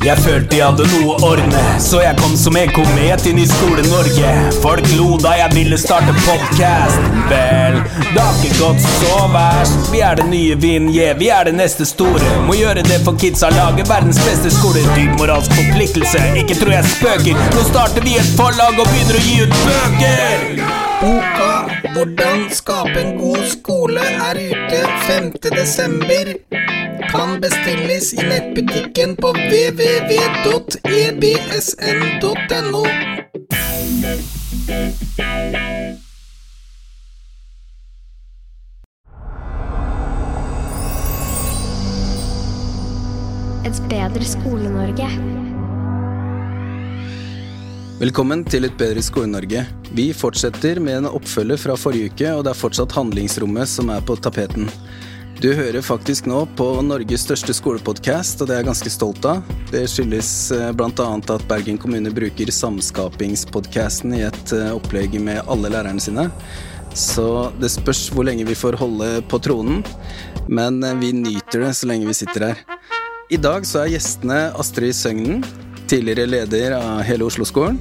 Jeg følte jeg hadde noe å ordne, så jeg kom som en komet inn i Skole-Norge. Folk lo da jeg ville starte podkast. Vel, det har ikke gått så verst. Vi er det nye Vinje, vi er det neste store. Må gjøre det for kidsa, lage verdens beste skole. Dyp moralsk forpliktelse, ikke tror jeg spøker. Nå starter vi et forlag og begynner å gi ut bøker. Boka 'Hvordan skape en god skole' er ute 5. Kan bestilles i nettbutikken på www.ebsn.no. Et bedre Skole-Norge. Velkommen til Et bedre Skole-Norge. Vi fortsetter med en oppfølger fra forrige uke, og det er fortsatt handlingsrommet som er på tapeten. Du hører faktisk nå på Norges største skolepodkast, og det er jeg ganske stolt av. Det skyldes eh, bl.a. at Bergen kommune bruker Samskapingspodkasten i et eh, opplegg med alle lærerne sine. Så det spørs hvor lenge vi får holde på tronen, men eh, vi nyter det så lenge vi sitter her. I dag så er gjestene Astrid Søgnen, tidligere leder av hele Oslo-skolen.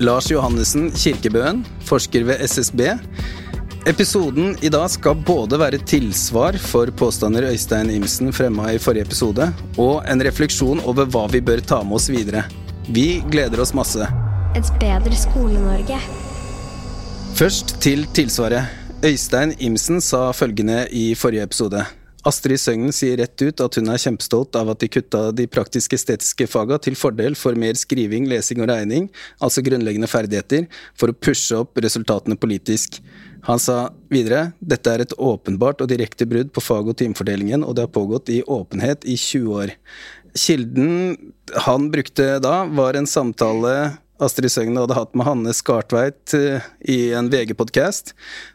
Lars Johannessen Kirkebøen, forsker ved SSB. Episoden i dag skal både være tilsvar for påstander Øystein Imsen fremma i forrige episode, og en refleksjon over hva vi bør ta med oss videre. Vi gleder oss masse. Et bedre Skole-Norge. Først til tilsvaret. Øystein Imsen sa følgende i forrige episode. Astrid Søgnen sier rett ut at hun er kjempestolt av at de kutta de praktisk-estetiske faga til fordel for mer skriving, lesing og regning, altså grunnleggende ferdigheter, for å pushe opp resultatene politisk. Han sa videre dette er et åpenbart og direkte brudd på fag- og timefordelingen, og det har pågått i åpenhet i 20 år. Kilden han brukte da, var en samtale Astrid Søgne hadde hatt med Hanne Skartveit eh, i en VG-podkast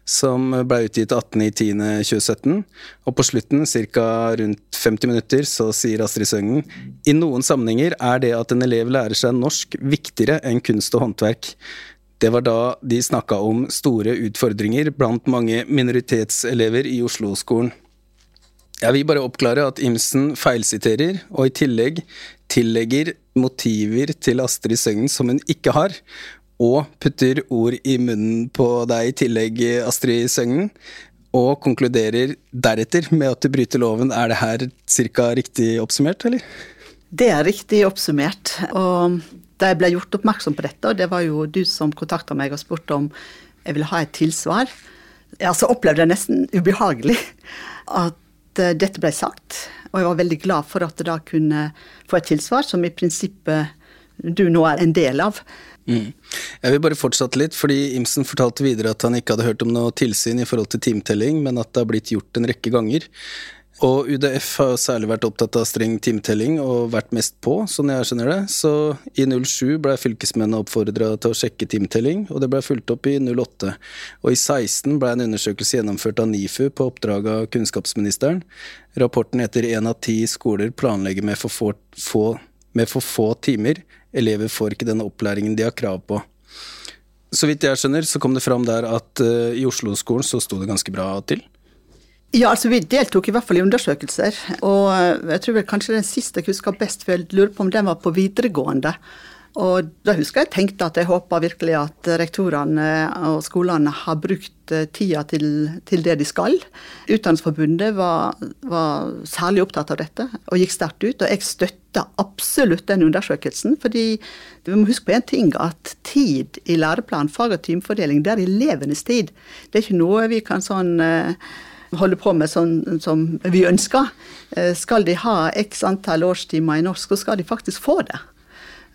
som ble utgitt 18.10.2017. Og på slutten, ca. rundt 50 minutter, så sier Astrid Søgnen i noen sammenhenger er det at en elev lærer seg norsk viktigere enn kunst og håndverk. Det var da de snakka om store utfordringer blant mange minoritetselever i Oslo-skolen. Jeg vil bare oppklare at Imsen feilsiterer, og i tillegg tillegger motiver til Astrid Søgnen som hun ikke har, og putter ord i munnen på deg i tillegg, Astrid Søgnen, og konkluderer deretter med at du bryter loven. Er det her cirka riktig oppsummert, eller? Det er riktig oppsummert. Og da jeg ble gjort oppmerksom på dette, og det var jo du som kontakta meg og spurte om jeg ville ha et tilsvar, ja, så opplevde jeg nesten ubehagelig at eh, dette ble sagt. Og jeg var veldig glad for at jeg da kunne få et tilsvar, som i prinsippet du nå er en del av. Mm. Jeg vil bare fortsette litt, fordi Imsen fortalte videre at han ikke hadde hørt om noe tilsyn i forhold til timetelling, men at det har blitt gjort en rekke ganger. Og UDF har særlig vært opptatt av streng timetelling og vært mest på, sånn jeg skjønner det. Så i 07 ble fylkesmennene oppfordra til å sjekke timetelling, og det ble fulgt opp i 08. Og i 16 ble en undersøkelse gjennomført av NIFU på oppdrag av kunnskapsministeren. Rapporten heter én av ti skoler planlegger med for få, få, med for få timer. Elever får ikke den opplæringen de har krav på. Så vidt jeg skjønner, så kom det fram der at uh, i Oslo-skolen så sto det ganske bra til. Ja, altså vi deltok i hvert fall i undersøkelser. Og jeg tror vel kanskje den siste jeg husker best, for jeg lurer på om den var på videregående. Og da husker jeg tenkte at jeg håper virkelig at rektorene og skolene har brukt tida til, til det de skal. Utdanningsforbundet var, var, særlig opptatt av dette og gikk sterkt ut. Og jeg støtta absolutt den undersøkelsen, fordi vi må huske på én ting, at tid i læreplan, fag og timefordeling, det er elevenes tid. Det er ikke noe vi kan sånn holder på med sånn som vi ønsker. Eh, skal de ha x antall årstimer i norsk, så skal de faktisk få det.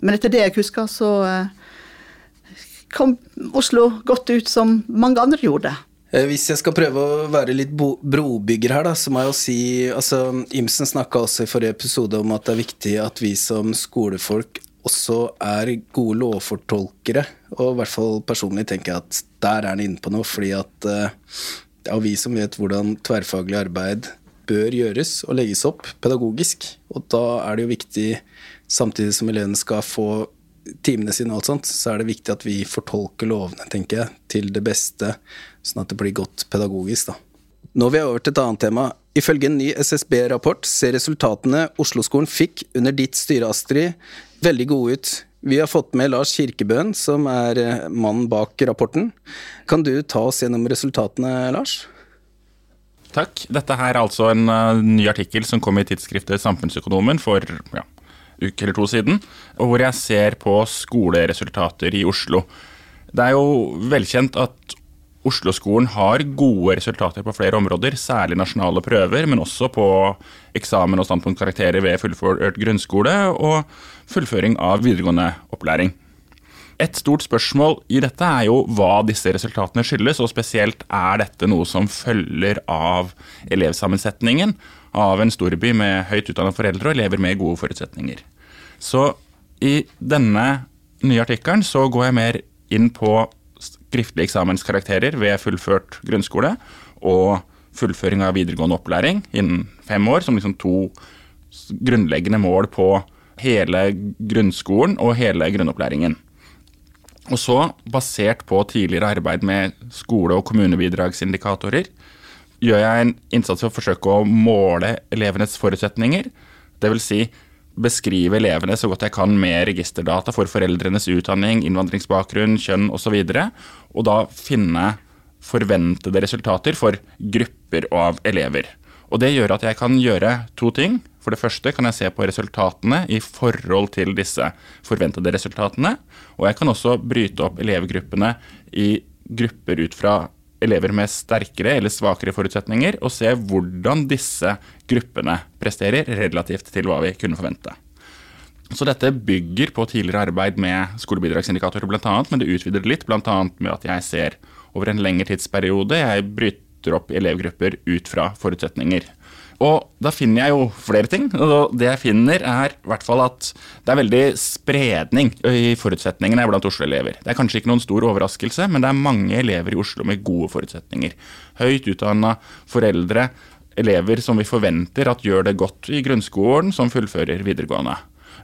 Men etter det jeg husker, så eh, kom Oslo godt ut som mange andre gjorde. Eh, hvis jeg skal prøve å være litt brobygger her, da, så må jeg jo si altså, Imsen snakka også i forrige episode om at det er viktig at vi som skolefolk også er gode lovfortolkere. Og i hvert fall personlig tenker jeg at der er han inne på noe, fordi at det er vi som vet hvordan tverrfaglig arbeid bør gjøres og legges opp pedagogisk. Og da er det jo viktig, samtidig som elevene skal få timene sine og alt sånt, så er det viktig at vi fortolker lovene, tenker jeg, til det beste, sånn at det blir godt pedagogisk, da. Nå vil jeg over til et annet tema. Ifølge en ny SSB-rapport ser resultatene Oslo-skolen fikk under ditt styre, Astrid, veldig gode ut. Vi har fått med Lars Kirkebøen, som er eh, mannen bak rapporten. Kan du ta oss gjennom resultatene, Lars? Takk. Dette er altså en uh, ny artikkel som kom i tidsskriftet Samfunnsøkonomen for ja, uke eller to siden, og hvor jeg ser på skoleresultater i Oslo. Det er jo velkjent at Oslo-skolen har gode resultater på flere områder, særlig nasjonale prøver, men også på eksamen og standpunktkarakterer ved fullført grunnskole og fullføring av videregående opplæring. Et stort spørsmål i dette er jo hva disse resultatene skyldes, og spesielt er dette noe som følger av elevsammensetningen av en storby med høyt utdannede foreldre og elever med gode forutsetninger. Så i denne nye artikkelen så går jeg mer inn på skriftlige eksamenskarakterer ved fullført grunnskole og fullføring av videregående opplæring innen fem år, som liksom to grunnleggende mål på hele grunnskolen og hele grunnopplæringen. Og så, basert på tidligere arbeid med skole- og kommunebidragsindikatorer, gjør jeg en innsats for å forsøke å måle elevenes forutsetninger. Dvs. Si, beskrive elevene så godt jeg kan med registerdata for foreldrenes utdanning, innvandringsbakgrunn, kjønn osv. Og, så og da finne forventede resultater for grupper av elever. Og Det gjør at jeg kan gjøre to ting. For det første kan jeg se på resultatene i forhold til disse forventede resultatene. Og jeg kan også bryte opp elevgruppene i grupper ut fra elever med sterkere eller svakere forutsetninger, og se hvordan disse gruppene presterer relativt til hva vi kunne forvente. Så dette bygger på tidligere arbeid med skolebidragsindikatorer bl.a., men det utvider det litt, bl.a. med at jeg ser over en lengre tidsperiode. Jeg bryter opp elevgrupper ut fra forutsetninger. Og da finner jeg jo flere ting. og Det jeg finner, er i hvert fall at det er veldig spredning i forutsetningene blant Oslo-elever. Det er kanskje ikke noen stor overraskelse, men det er mange elever i Oslo med gode forutsetninger. Høyt utdanna foreldre, elever som vi forventer at gjør det godt i grunnskolen, som fullfører videregående.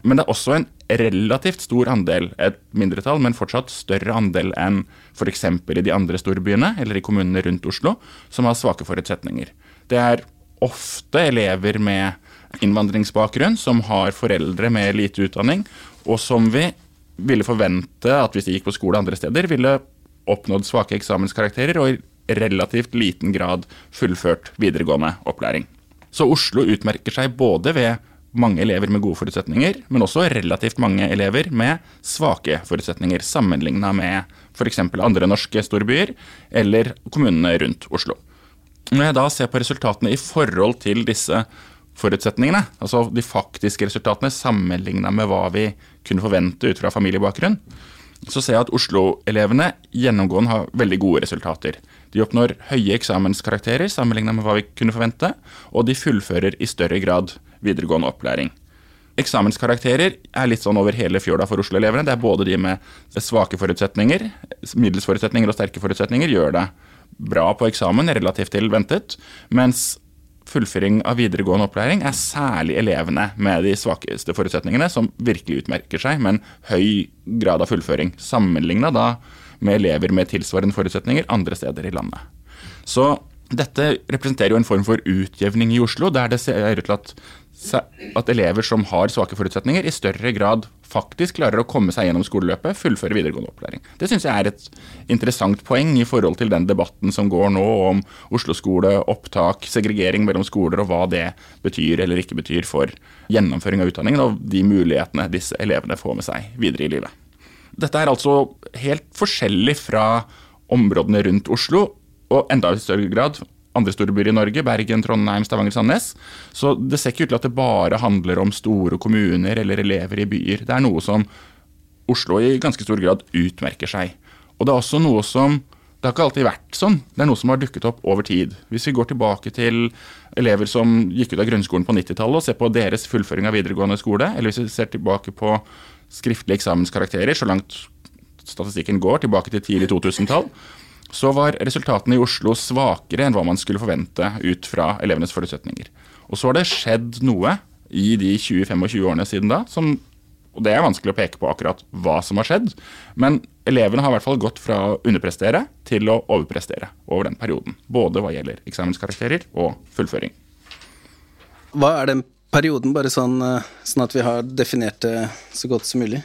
Men det er også en relativt stor andel, et mindretall, men fortsatt større andel enn f.eks. i de andre storbyene eller i kommunene rundt Oslo, som har svake forutsetninger. Det er ofte elever med innvandringsbakgrunn som har foreldre med lite utdanning, og som vi ville forvente at hvis de gikk på skole andre steder, ville oppnådd svake eksamenskarakterer og i relativt liten grad fullført videregående opplæring. Så Oslo utmerker seg både ved mange elever med gode forutsetninger, men også relativt mange elever med svake forutsetninger, sammenligna med f.eks. andre norske storbyer eller kommunene rundt Oslo. Når jeg da ser på resultatene i forhold til disse forutsetningene, altså de faktiske resultatene sammenligna med hva vi kunne forvente ut fra familiebakgrunn, så ser jeg at Oslo-elevene gjennomgående har veldig gode resultater. De oppnår høye eksamenskarakterer sammenligna med hva vi kunne forvente, og de fullfører i større grad videregående opplæring. Eksamenskarakterer er litt sånn over hele fjøla for Oslo-elevene. Det er både de med svake forutsetninger, middels forutsetninger og sterke forutsetninger gjør det bra på eksamen relativt til ventet, mens fullføring av videregående opplæring er særlig elevene med de svakeste forutsetningene som virkelig utmerker seg med en høy grad av fullføring, sammenligna da med elever med tilsvarende forutsetninger andre steder i landet. Så dette representerer jo en form for utjevning i Oslo, der det ser ut til at at elever som har svake forutsetninger, i større grad faktisk klarer å komme seg gjennom skoleløpet, fullføre videregående opplæring. Det syns jeg er et interessant poeng i forhold til den debatten som går nå om Oslo-skole, opptak, segregering mellom skoler og hva det betyr eller ikke betyr for gjennomføring av utdanningen og de mulighetene disse elevene får med seg videre i livet. Dette er altså helt forskjellig fra områdene rundt Oslo, og enda i større grad andre store byer i Norge, Bergen, Trondheim, Stavanger, Sandnes. Så det ser ikke ut til at det bare handler om store kommuner eller elever i byer. Det er noe som Oslo i ganske stor grad utmerker seg. Og det er også noe som det har ikke alltid vært sånn. Det er noe som har dukket opp over tid. Hvis vi går tilbake til elever som gikk ut av grunnskolen på 90-tallet og ser på deres fullføring av videregående skole, eller hvis vi ser tilbake på skriftlige eksamenskarakterer, så langt statistikken går, tilbake til tidlig 2000-tall, så var resultatene i Oslo svakere enn hva man skulle forvente ut fra elevenes forutsetninger. Og så har det skjedd noe i de 20-25 årene siden da som Og det er vanskelig å peke på akkurat hva som har skjedd, men elevene har i hvert fall gått fra å underprestere til å overprestere over den perioden. Både hva gjelder eksamenskarakterer og fullføring. Hva er den perioden, bare sånn, eh, sånn at vi har definert det så godt som mulig?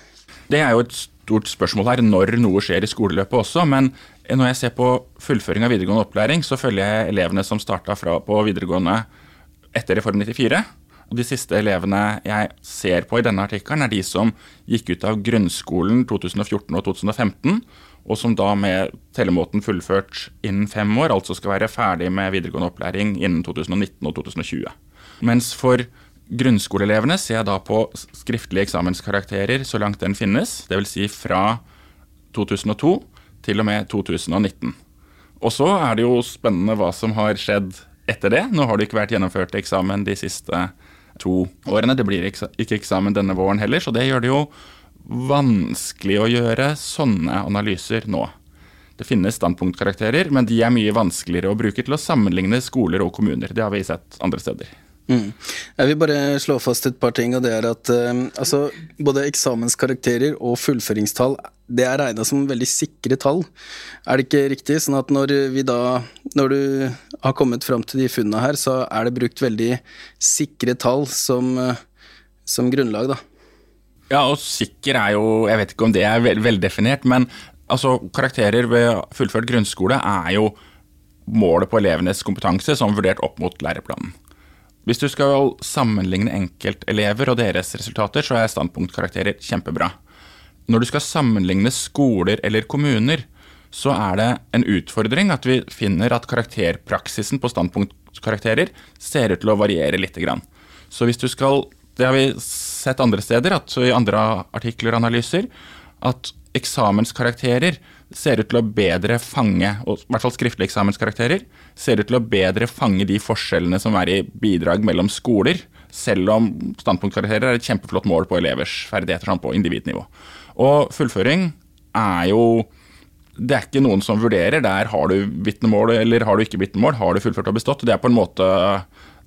Det er jo et stort spørsmål her når noe skjer i skoleløpet også, men når jeg ser på fullføring av videregående opplæring, så følger jeg elevene som starta på videregående etter Reform 94. Og de siste elevene jeg ser på i denne artikkelen, er de som gikk ut av grunnskolen 2014 og 2015, og som da med tellemåten fullført innen fem år, altså skal være ferdig med videregående opplæring innen 2019 og 2020. Mens for grunnskoleelevene ser jeg da på skriftlige eksamenskarakterer så langt den finnes, dvs. Si fra 2002 til og med 2019. Og så er det jo spennende hva som har skjedd etter det. Nå har det ikke vært gjennomført eksamen de siste to årene. Det blir ikke eksamen denne våren heller, så det gjør det jo vanskelig å gjøre sånne analyser nå. Det finnes standpunktkarakterer, men de er mye vanskeligere å bruke til å sammenligne skoler og kommuner. Det har vi sett andre steder. Mm. Jeg vil bare slå fast et par ting, og det er at eh, altså, både eksamenskarakterer og fullføringstall det er regna som veldig sikre tall. Er det ikke riktig? Sånn at når vi da Når du har kommet fram til de funnene her, så er det brukt veldig sikre tall som, uh, som grunnlag, da. Ja, og sikker er jo Jeg vet ikke om det er vel, veldefinert, men altså, karakterer ved fullført grunnskole er jo målet på elevenes kompetanse som vurdert opp mot læreplanen. Hvis du skal sammenligne enkeltelever og deres resultater, så er standpunktkarakterer kjempebra. Når du skal sammenligne skoler eller kommuner, så er det en utfordring at vi finner at karakterpraksisen på standpunktkarakterer ser ut til å variere litt. Så hvis du skal Det har vi sett andre steder, at i andre artikler og analyser, at eksamenskarakterer ser ut til å bedre fange, i hvert fall skriftlige eksamenskarakterer, ser ut til å bedre fange de forskjellene som er i bidrag mellom skoler, selv om standpunktkarakterer er et kjempeflott mål på elevers ferdigheter sånn på individnivå. Og fullføring er jo det er ikke noen som vurderer. Der har du vitnemål eller har du ikke vitnemål. Har du fullført og bestått? Det er på en måte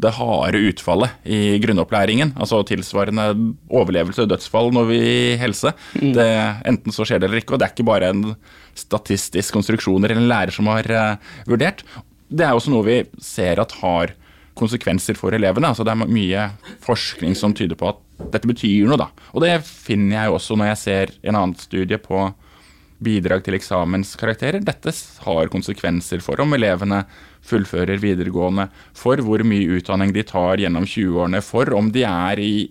det harde utfallet i grunnopplæringen. Altså tilsvarende overlevelse og dødsfall når vi helse. Mm. Det, enten så skjer det eller ikke. Og det er ikke bare en statistisk konstruksjon eller en lærer som har uh, vurdert. Det er også noe vi ser at har konsekvenser for elevene. Altså det er mye forskning som tyder på at dette betyr noe, da. Og det finner jeg også når jeg ser en annen studie på bidrag til eksamenskarakterer. Dette har konsekvenser for om elevene fullfører videregående, for hvor mye utdanning de tar gjennom 20-årene, for om de er, i,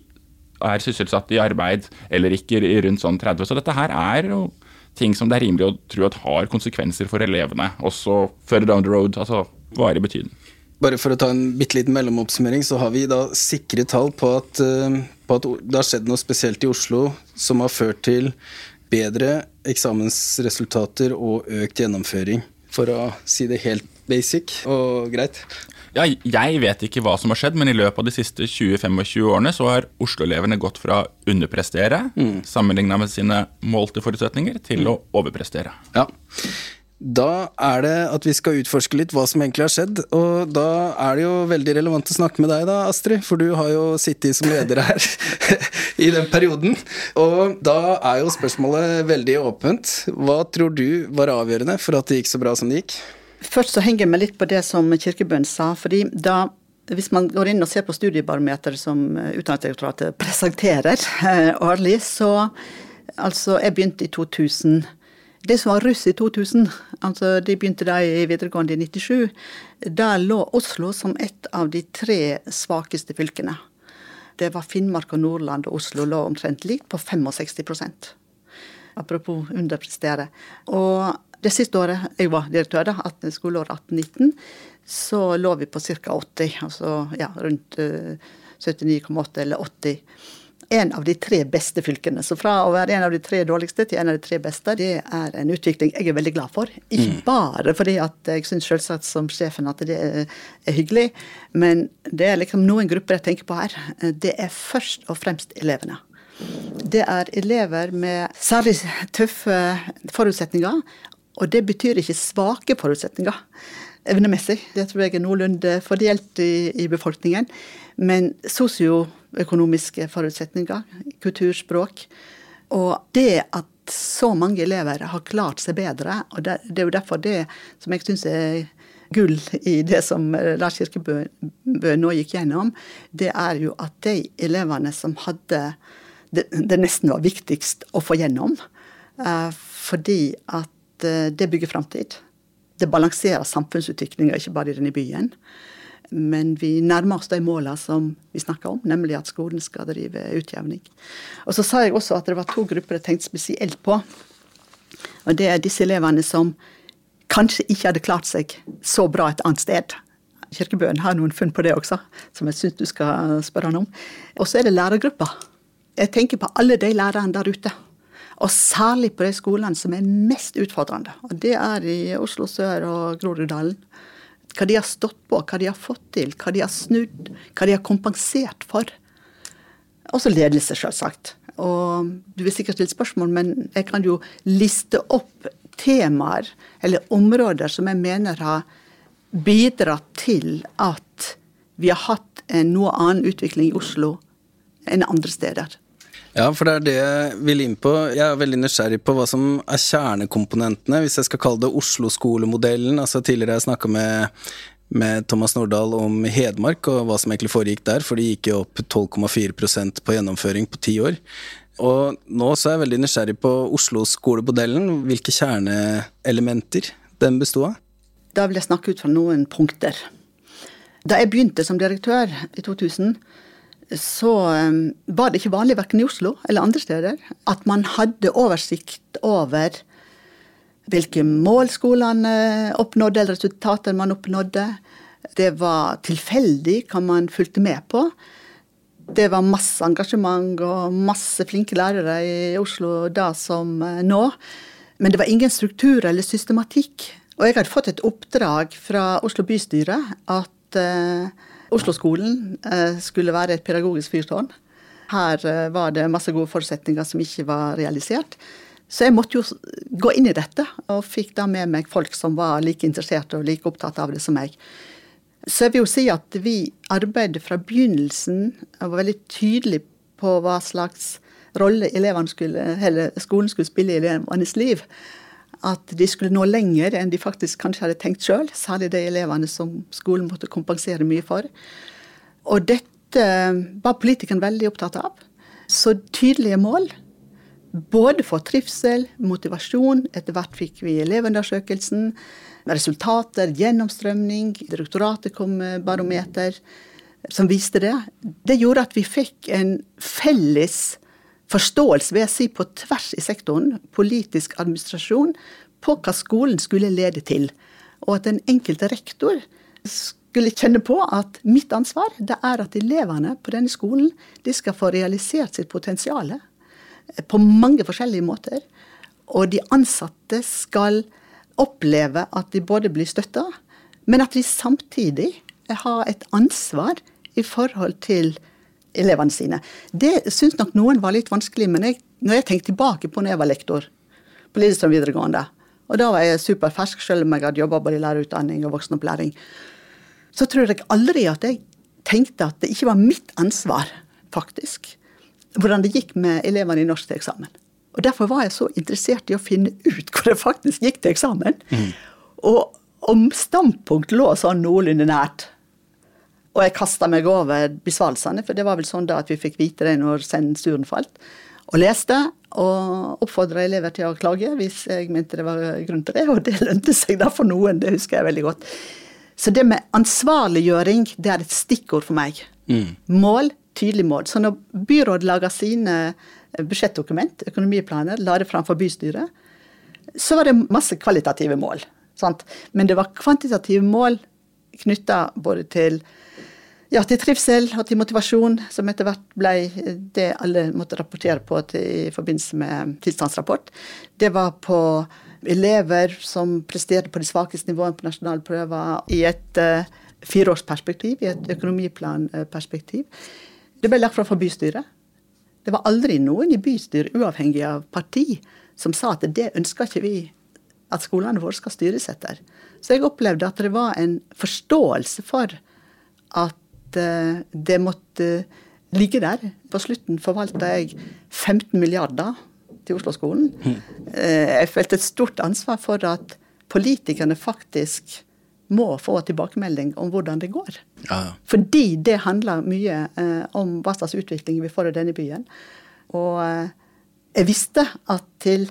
er, sysselsatt i arbeid eller ikke rundt sånn 30. Så dette her er jo ting som det er rimelig å tro at har konsekvenser for elevene, også further down the road, altså varig betydning. Bare for å ta en bitte liten mellomoppsummering, så har vi da sikre tall på at, uh, på at det har skjedd noe spesielt i Oslo som har ført til bedre eksamensresultater og økt gjennomføring, for å si det helt basic og greit. Ja, jeg vet ikke hva som har skjedd, men i løpet av de siste 20-25 årene så har Oslo-elevene gått fra å underprestere, mm. sammenligna med sine målte forutsetninger, til mm. å overprestere. Ja. Da er det at vi skal utforske litt hva som egentlig har skjedd, og da er det jo veldig relevant å snakke med deg da, Astrid, for du har jo sittet som leder her i den perioden. Og da er jo spørsmålet veldig åpent. Hva tror du var avgjørende for at det gikk så bra som det gikk? Først så henger jeg meg litt på det som Kirkebøen sa, fordi da hvis man går inn og ser på studiebarometer som Utdanningsdirektoratet presenterer eh, årlig, så altså Jeg begynte i 2000 det som var russ i 2000, altså de begynte da i videregående i 97, da lå Oslo som et av de tre svakeste fylkene. Det var Finnmark og Nordland og Oslo lå omtrent likt på 65% Apropos underprestere. Og det siste året jeg var direktør, da, skoleåret 18-19, så lå vi på ca. 80, altså ja, rundt uh, eh, 79,8 eller 80 en av de tre beste fylkene. Så fra å være en av de tre dårligste til en av de tre beste, det er en utvikling jeg er veldig glad for. Ikke mm. bare fordi at jeg syns selvsagt som sjefen at det er, hyggelig, men det er liksom noen grupper jeg tenker på her. Det er først og fremst elevene. Det er elever med særlig tøffe forutsetninger, og det betyr ikke svake forutsetninger. evnemessig. Det tror jeg er noenlunde fordelt i, i befolkningen. Men sosioøkonomiske forutsetninger, kulturspråk, og det at så mange elever har klart seg bedre, og det, er jo derfor det som jeg syns er gull i det som Lars Kirkebø nå gikk gjennom, det er jo at de elevene som hadde det, det nesten var viktigst å få gjennom, eh, fordi at eh, det bygger framtid. Det balanserer samfunnsutviklinga, ikke bare i denne byen. Men vi nærmer oss de målene som vi snakker om, nemlig at skolen skal drive utjevning. Og så sa jeg også at det var to grupper jeg tenkte spesielt på. Og det er disse elevene som kanskje ikke hadde klart seg så bra et annet sted. Kirkebøen har noen funn på det også, som jeg syns du skal spørre han om. Og så er det lærergruppa. Jeg tenker på alle de lærerne der ute. Og særlig på de skolene som er mest utfordrende. Og det er i Oslo sør og Groruddalen hva de har stått på, hva de har fått til, hva de har snudd, hva de har kompensert for. Også ledelse, selvsagt. Og du vil sikkert stille spørsmål, men jeg kan jo liste opp temaer eller områder som jeg mener har bidratt til at vi har hatt en noe annen utvikling i Oslo enn andre steder. Ja, for det er det jeg vil inn på. Jeg er veldig nysgjerrig på hva som er kjernekomponentene, hvis jeg skal kalle det Oslo-skolemodellen. Altså Tidligere har jeg snakka med, med Thomas Nordahl om Hedmark og hva som egentlig foregikk der, for de gikk jo opp 12,4% på gjennomføring på ti år. Og nå så er jeg veldig nysgjerrig på Oslo-skolemodellen. Hvilke kjerneelementer den besto av? Da vil jeg snakke ut fra noen punkter. Da jeg begynte som direktør i 2000, så um, var det ikke vanlig verken i Oslo eller andre steder at man hadde oversikt over hvilke mål skolene oppnådde, eller resultater man oppnådde. Det var tilfeldig hva man fulgte med på. Det var masse engasjement og masse flinke lærere i Oslo da som eh, nå. Men det var ingen struktur eller systematikk. Og jeg hadde fått et oppdrag fra Oslo bystyre at uh, Oslo-skolen eh, skulle være et pedagogisk fyrtårn. Her eh, var det masse gode forutsetninger som ikke var realisert. Så jeg måtte jo gå inn i dette, og fikk da med meg folk som var like interesserte og like opptatt av det som meg. Så jeg vil jo si at vi arbeidet fra begynnelsen og var veldig tydelige på hva slags rolle skolen skulle spille i elevenes liv at de skulle nå lenger enn de faktisk kanskje hadde tenkt sjøl, særlig de elevene som skolen måtte kompensere mye for. Og dette var politikerne veldig opptatt av. Så tydelige mål. Både for trivsel, motivasjon. Etter hvert fikk vi elevundersøkelsen. Resultater, gjennomstrømning. Direktoratet kom med barometer som viste det. Det gjorde at vi fikk en felles forståelse, vil jeg si, på tvers i sektoren, politisk administrasjon, på hva skolen skulle lede til. Og at den enkelte rektor skulle kjenne på at mitt ansvar det er at elevene på denne skolen de skal få realisert sitt potensial på mange forskjellige måter. Og de ansatte skal oppleve at de både blir støtta, men at de samtidig har et ansvar i forhold til elevene sine. Det syns nok noen var litt vanskelig, men jeg, når jeg tenker tilbake på når jeg var lektor på Lillestrøm videregående, og da var jeg superfersk, selv om jeg hadde jobba både i lærerutdanning og voksenopplæring, så tror jeg aldri at jeg tenkte at det ikke var mitt ansvar, faktisk, hvordan det gikk med elevene i norsk til eksamen. Og Derfor var jeg så interessert i å finne ut hvor det faktisk gikk til eksamen. Mm. Og om standpunkt lå sånn noenlunde nært og jeg kasta meg over besvarelsene, for det var vel sånn da at vi fikk vite det når sensuren falt. Og leste, og oppfordra elever til å klage hvis jeg mente det var grunn til det. Og det lønte seg da for noen, det husker jeg veldig godt. Så det med ansvarliggjøring, det er et stikkord for meg. Mm. Mål, tydelig mål. Så når byrådet lager sine budsjettdokument, økonomiplaner, la det fram for bystyret, så var det masse kvalitative mål. Sant? Men det var kvantitative mål knytta både til ja, til trivsel og til motivasjon, som etter hvert ble det alle måtte rapportere på i forbindelse med tilstandsrapport. Det var på elever som presterte på de svakeste nivåene på nasjonale prøver i et uh, fireårsperspektiv, i et økonomiplanperspektiv. Det ble lagt fram for bystyret. Det var aldri noen i bystyret, uavhengig av parti, som sa at det ønska ikke vi at skolene våre skal styres etter. Så jeg opplevde at det var en forståelse for at eh, det måtte ligge der. På slutten forvalta jeg 15 milliarder til Oslo-skolen. Eh, Jeg følte et stort ansvar for at politikerne faktisk må få tilbakemelding om hvordan det går. Ja, Fordi det handler mye eh, om hva slags utvikling vi får i denne byen. Og eh, jeg visste at til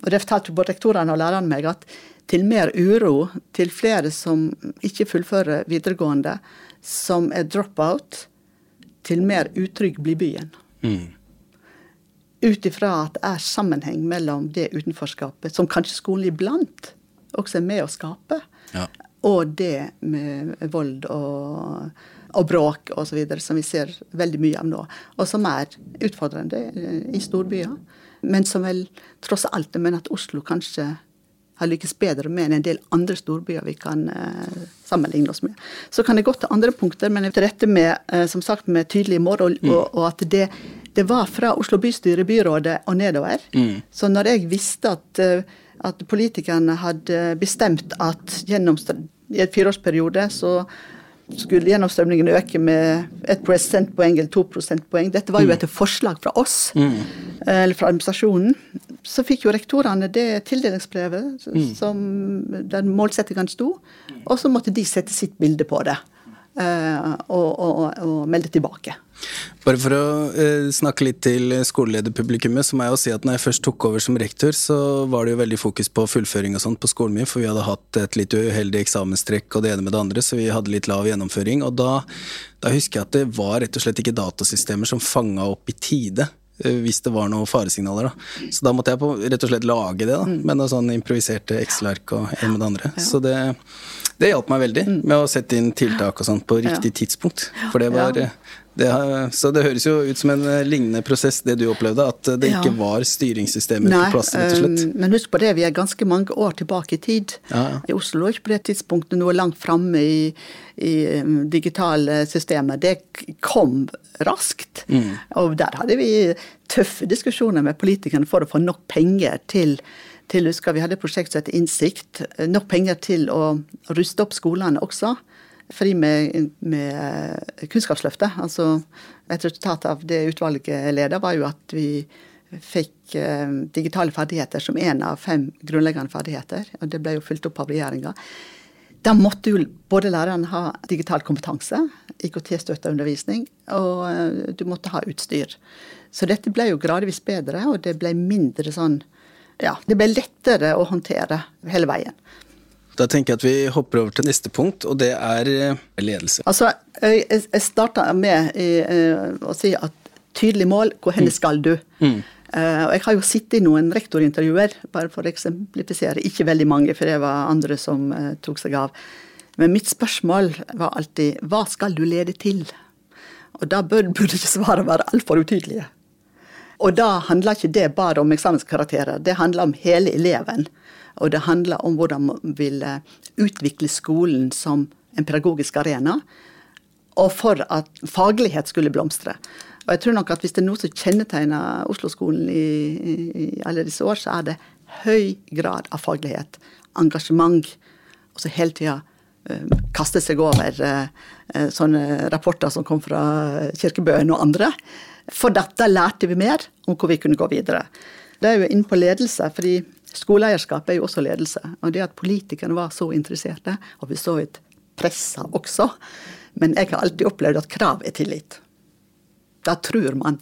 og Det fortalte både rektorene og lærerne meg at til mer uro, til flere som ikke fullfører videregående, som er drop-out, til mer utrygg blir byen. Ut ifra at det er sammenheng mellom det utenforskapet, som kanskje skolen iblant også er med å skape, Ja. og det med vold og, og bråk osv., som vi ser veldig mye av nå, og som er utfordrende eh, i storbyer. Men som vel tross alt Men at Oslo kanskje har lykkes bedre med enn en del andre storbyer vi kan eh, sammenligne oss med. Så kan det gå til andre punkter, men til rette med, eh, som sagt, med tydelige mål, og, og, og at det, det var fra Oslo bystyre, byrådet og nedover. Så når jeg visste at, eh, at politikerne hadde bestemt at gjennom i en fireårsperiode så skulle gjennomstrømningen øke med ett prosentpoeng eller to prosentpoeng. Dette var jo etter forslag fra oss, mm. eller fra administrasjonen. Så fikk jo rektorene det tildelingsbrevet som, der målsettingene sto, og så måtte de sette sitt bilde på det. eh, og, og, og, og melde tilbake. Bare for å eh, snakke litt til skolelederpublikummet, så må jeg jo si at når jeg først tok over som rektor, så var det jo veldig fokus på fullføring og sånt på skolen min, for vi hadde hatt et litt uheldig eksamenstrekk og det ene med det andre, så vi hadde litt lav gjennomføring. Og da, da husker jeg at det var rett og slett ikke datasystemer som fanga opp i tide. Eh, Hvis det var noen faresignaler. da. Så da måtte jeg på, rett og slett lage det, da, med noen sånn improviserte Excel-ark og en med det andre. Så det, det hjalp meg veldig med å sette inn tiltak og sånt på riktig tidspunkt. For det var Ja. Det så det høres jo ut som en eh, lignende prosess, det du opplevde, at eh, det Ja. ikke var styringssystemer på plass, rett og slett. um, men husk på det, vi er ganske mange år tilbake i tid. Ja. I Oslo er ikke på det tidspunktet noe langt framme i, i um, digitale systemer. Det kom raskt. Mm. Og der hadde vi tøffe diskusjoner med politikerne for å få nok penger til til husker Vi hadde et prosjekt som het Innsikt. Nok penger til å ruste opp skolene også. Fordi med, med Kunnskapsløftet, altså et resultat av det utvalget leder, var jo at vi fikk eh, digitale ferdigheter som en av fem grunnleggende ferdigheter. Og det ble jo fulgt opp av regjeringa. Da måtte jo både lærerne ha digital kompetanse, IKT-støtta undervisning, og eh, du måtte ha utstyr. Så dette ble jo gradvis bedre, og det ble mindre sånn Ja, det ble lettere å håndtere hele veien. Da tenker jeg at vi hopper over til neste punkt, og det er eh, ledelse. Altså, jeg, starta med eh, å si at tydelig mål, hvor hen skal du? Mm. og jeg har jo sittet i noen rektorintervjuer, bare for å eksemplifisere. Ikke veldig mange, for det var andre som eh, tok seg av. Men mitt spørsmål var alltid hva skal du lede til? Og da burde ikke svaret være altfor utydelige. Og da handler ikke det bare om eksamenskarakterer, det handler om hele eleven. Og det handler om hvordan man vil eh, utvikle skolen som en pedagogisk arena. Og for at faglighet skulle blomstre. Og jeg tror nok at hvis det er noe som kjennetegner Oslo-skolen i, i, alle disse år, så er det høy grad av faglighet, engasjement, og så hele tida eh, kaste seg over eh, sånne rapporter som kom fra Kirkebøen og andre. For dette lærte vi mer om hvor vi kunne gå videre. Det er jo inne på ledelse, fordi skoleeierskap er jo også ledelse. Og det at politikerne var så interesserte, og vi så et pressa også. Men jeg har alltid opplevd at krav er tillit. Da tror man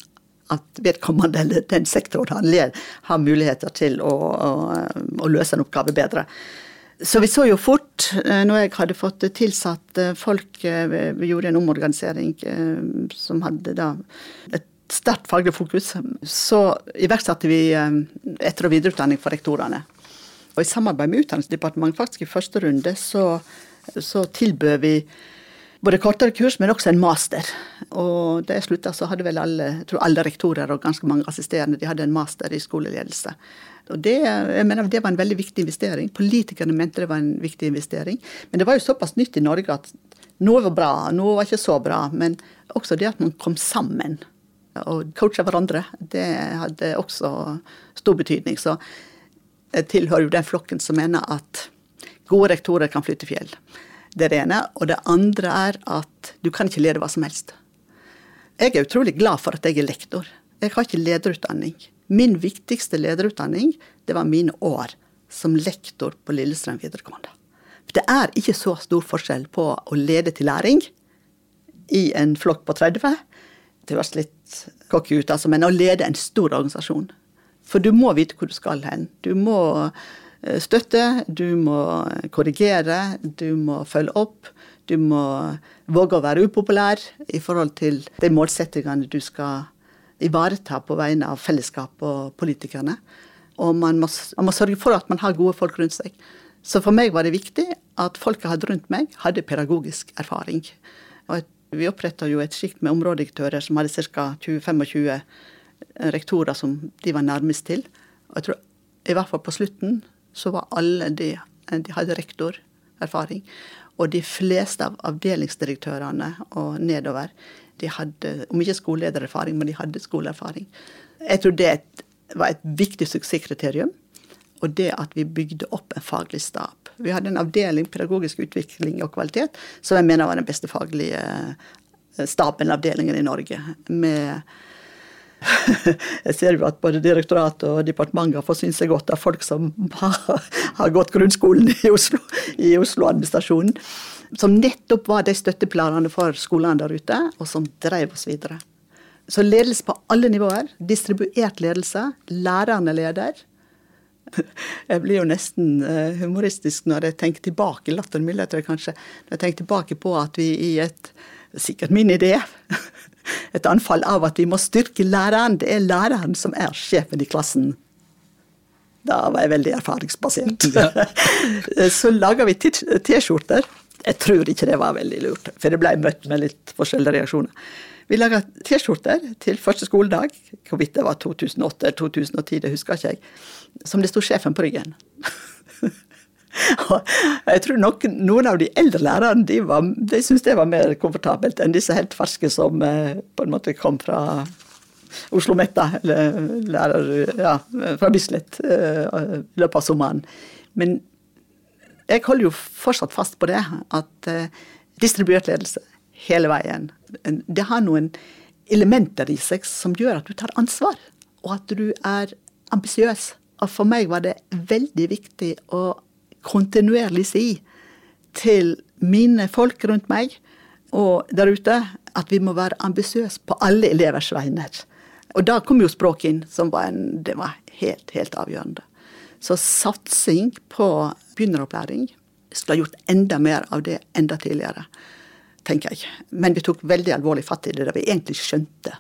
at vedkommende eller den sektoren han leder, har muligheter til å, å, å løse en oppgave bedre. Så vi så jo fort, eh, når jeg hadde fått tilsatt eh, folk eh, Vi gjorde en omorganisering som hadde da et sterkt faglig fokus. Så iverksatte vi eh, etter- og videreutdanning for rektorene. Og i samarbeid med Utdanningsdepartementet, faktisk i første runde, så, så tilbød vi både kortere kurs, men også en master. Og da jeg slutta, så hadde vel alle, jeg tror alle rektorer og ganske mange assisterende de hadde en master i skoleledelse. Og det, jeg mener, det var en veldig viktig investering. Politikerne mente det var en viktig investering. Men det var jo såpass nytt i Norge at noe var bra, noe var ikke så bra. Men også det at man kom sammen og coache hverandre, det hadde også stor betydning. Så Jeg tilhører jo den flokken som mener at gode rektorer kan flytte fjell. Det er det ene. Og det andre er at du kan ikke lede hva som helst. Jeg er utrolig glad for at jeg er lektor. Jeg har ikke lederutdanning. Min viktigste lederutdanning det var mine år som lektor på Lillestrøm videregående. Det er ikke så stor forskjell på å lede til læring i en flokk på 30 Det høres litt cocky ut, altså, men å lede en stor organisasjon. For du må vite hvor du skal hen. Du må eh, støtte, du må korrigere, du må følge opp. Du må våge å være upopulær i forhold til de målsettingene du skal ivareta på vegne av fellesskap og politikerne. Og man må, man må, sørge for at man har gode folk rundt seg. Så for meg var det viktig at folk jeg hadde rundt meg, hadde pedagogisk erfaring. Og vi oppretta jo et sjikt med områdedirektører som hadde ca. 20-25 rektorer som de var nærmest til. Og jeg tror i hvert fall på slutten så var alle de De hadde rektorerfaring. Og de fleste av avdelingsdirektørene og nedover, de hadde, om ikke skoleledererfaring, men de hadde skoleerfaring. Jeg tror det var et viktig suksesskriterium. Og det at vi bygde opp en faglig stab. Vi hadde en avdeling pedagogisk utvikling og kvalitet som jeg mener var den beste faglige eh, staben, avdelingen i Norge. Med jeg ser jo at både direktoratet og departementet har forsynt seg godt av folk som har, gått grunnskolen i Oslo, i Oslo administrasjonen. Som nettopp var de støtteplanene for skolene der ute, og som drev oss videre. Så ledelse på alle nivåer. Distribuert ledelse. Lærerne leder. Jeg blir jo nesten eh, humoristisk når jeg tenker tilbake, lattermild kanskje, når jeg tenker tilbake på at vi i et Sikkert min idé et anfall av at vi må styrke læreren. Det er læreren som er sjefen i klassen. Da var jeg veldig erfaringsbasert. så laga vi T-skjorter. Jeg tror ikke det var veldig lurt, for det ble møtt med litt forskjellige reaksjoner. Vi laga T-skjorter til første skoledag, hvorvidt det var 2008 eller 2010, det husker ikke jeg, som det sto sjefen på ryggen. jeg tror nok noen av de eldre lærerne de, var, de syntes det var mer komfortabelt enn disse helt ferske som eh, på en måte kom fra Oslo Metta, eller lærer ja, fra Bislett eh, i løpet av sommeren. Men jeg holder jo fortsatt fast på det, at eh, distribuert ledelse hele veien, det har noen elementer i seg som gjør at du tar ansvar, og at du er ambisiøs. Og for meg var det veldig viktig å kontinuerlig si til mine folk rundt meg og der ute at vi må være ambisiøse på alle elevers vegne. Og da kom jo språket inn, som var, en, det var helt, helt avgjørende. Så satsing på begynneropplæring skulle ha gjort enda mer av det enda tidligere, tenker jeg. Men vi tok veldig alvorlig fatt i det da vi egentlig skjønte.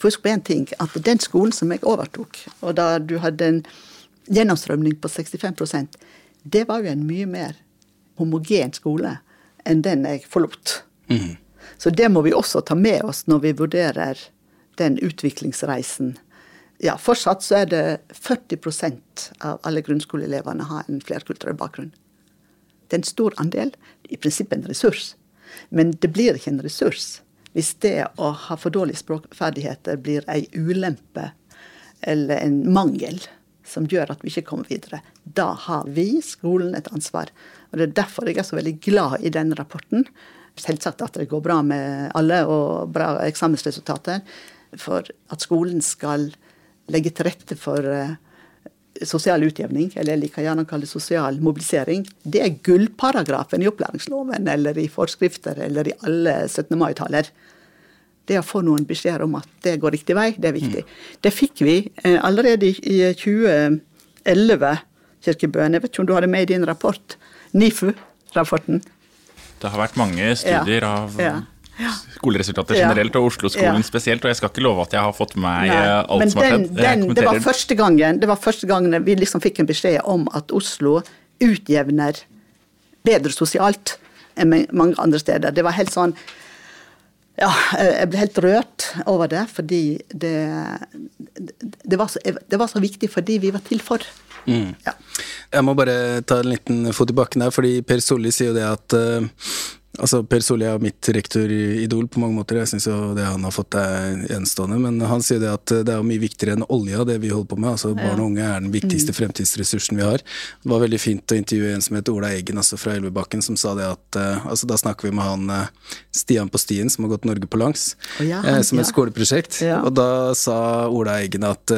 For husk på én ting, at den skolen som jeg overtok, og da du hadde en gjennomstrømning på 65% det var jo en mye mer homogen skole enn den jeg forlot. Mm. Så det må vi også ta med oss når vi vurderer den utviklingsreisen. Ja, Fortsatt så er det 40% av alle grunnskoleelevene har en flerkulturell bakgrunn. Det er en stor andel. I prinsippet en ressurs. Men det blir ikke en ressurs hvis det å ha for dårlige språkferdigheter blir ei ulempe eller en mangel som gjør at vi ikke kommer videre. Da har vi, skolen, et ansvar. Og Det er derfor jeg er så veldig glad i den rapporten. Selvsagt at det går bra med alle og bra eksamensresultater. For at skolen skal legge til rette for uh, sosial utjevning, eller jeg liker gjerne å kalle det sosial mobilisering, det er gullparagrafen i opplæringsloven eller i forskrifter eller i alle 17. mai-taler det å få noen beskjeder om at det går riktig vei, det er viktig. Mm. Det fikk vi eh, allerede i 2011, Kirkebøen. Jeg vet ikke om du hadde med i din rapport, NIFU-rapporten? Det har vært mange studier ja. av ja. Ja. skoleresultater generelt, og Oslo-skolen spesielt. Og jeg skal ikke love at jeg har fått med meg Nei, eh, alt som har skjedd. Den, det, var første gangen, det var første gangen vi liksom fikk en beskjed om at Oslo utjevner bedre sosialt enn mange andre steder. Det var helt sånn ja, jeg ble helt rørt over det, fordi det, det, var, så, det var, så, viktig fordi vi var til for. Mm. Ja. Jeg må bare ta en liten fot i bakken der, fordi Per Solli sier jo det at uh, Altså, Per Solli er mitt rektoridol på mange måter. Jeg syns jo det han har fått er enestående. Men han sier det at det er mye viktigere enn olja, det vi holder på med. Altså, Barn og unge er den viktigste fremtidsressursen vi har. Det var veldig fint å intervjue en som het Ola Eggen altså fra Elvebakken, som sa det at uh, altså, Da snakker vi med han uh, Stian på stien, som har gått Norge på langs, ja, uh, som et ja. skoleprosjekt. Og da sa Ola Eggen at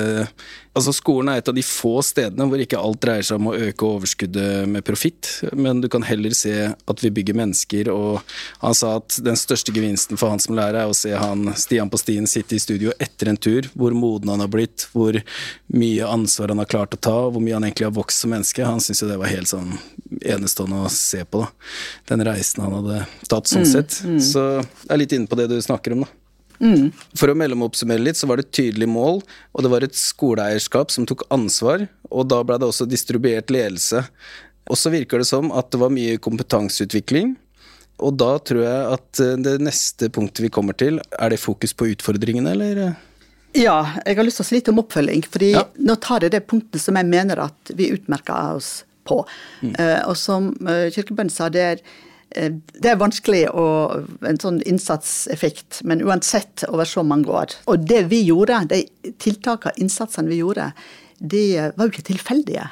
Altså, skolen er et av de få stedene hvor ikke alt dreier seg om å øke overskuddet med profitt, men du kan heller se at vi bygger mennesker, og han sa at den største gevinsten for han som lærer er å se han Stian på stien sitte i studio etter en tur, hvor moden han har blitt, hvor mye ansvar han har klart å ta, hvor mye han egentlig har vokst som menneske. Han syntes jo det var helt sånn enestående å se på, da. Den reisen han hadde tatt sånn sett. Så jeg er litt inne på det du snakker om, da. For å mellomoppsummere litt, så var det et tydelig mål, og det var et skoleeierskap som tok ansvar, og da ble det også distribuert ledelse. Og så virker det som at det var mye kompetanseutvikling, og da tror jeg at eh, det neste punktet vi kommer til, er det fokus på utfordringene, eller? Ja, jeg har lyst til å si litt om oppfølging. fordi Ja. nå tar jeg det punktet som jeg mener at vi utmerker oss på. Eh, og som uh, Kirkebønnen sa, det er, det er vanskelig å En sånn innsatseffekt, men uansett over så mange år. Og det vi gjorde, de tiltakene, innsatsene vi gjorde, de var jo ikke tilfeldige.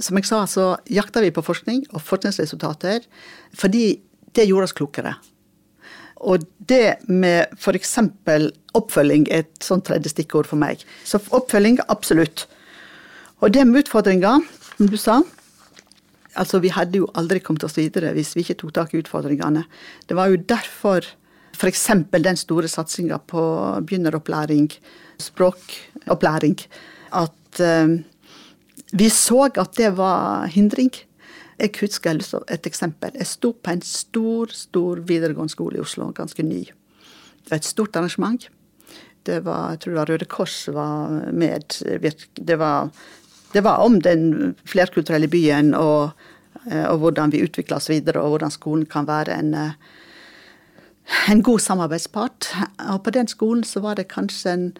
Som jeg sa, så jakta vi på forskning og forskningsresultater fordi det gjorde oss klokere. Og det med f.eks. oppfølging er et sånt tredje stikkord for meg. Så oppfølging, absolutt. Og det med utfordringer, som du sa Altså, vi hadde jo aldri kommet oss videre hvis vi ikke tok tak i utfordringene. Det var jo derfor f.eks. den store satsinga på begynneropplæring, språkopplæring, at eh, vi så at det var hindring. Jeg husker et eksempel. Jeg sto på en stor, stor videregående skole i Oslo, ganske ny. Det var et stort arrangement. Det var, jeg tror det var Røde Kors var med. Det var, det var om den flerkulturelle byen og, eh, og hvordan vi utvikler oss videre, og hvordan skolen kan være en, eh, en god samarbeidspart. Og på den skolen så var det kanskje en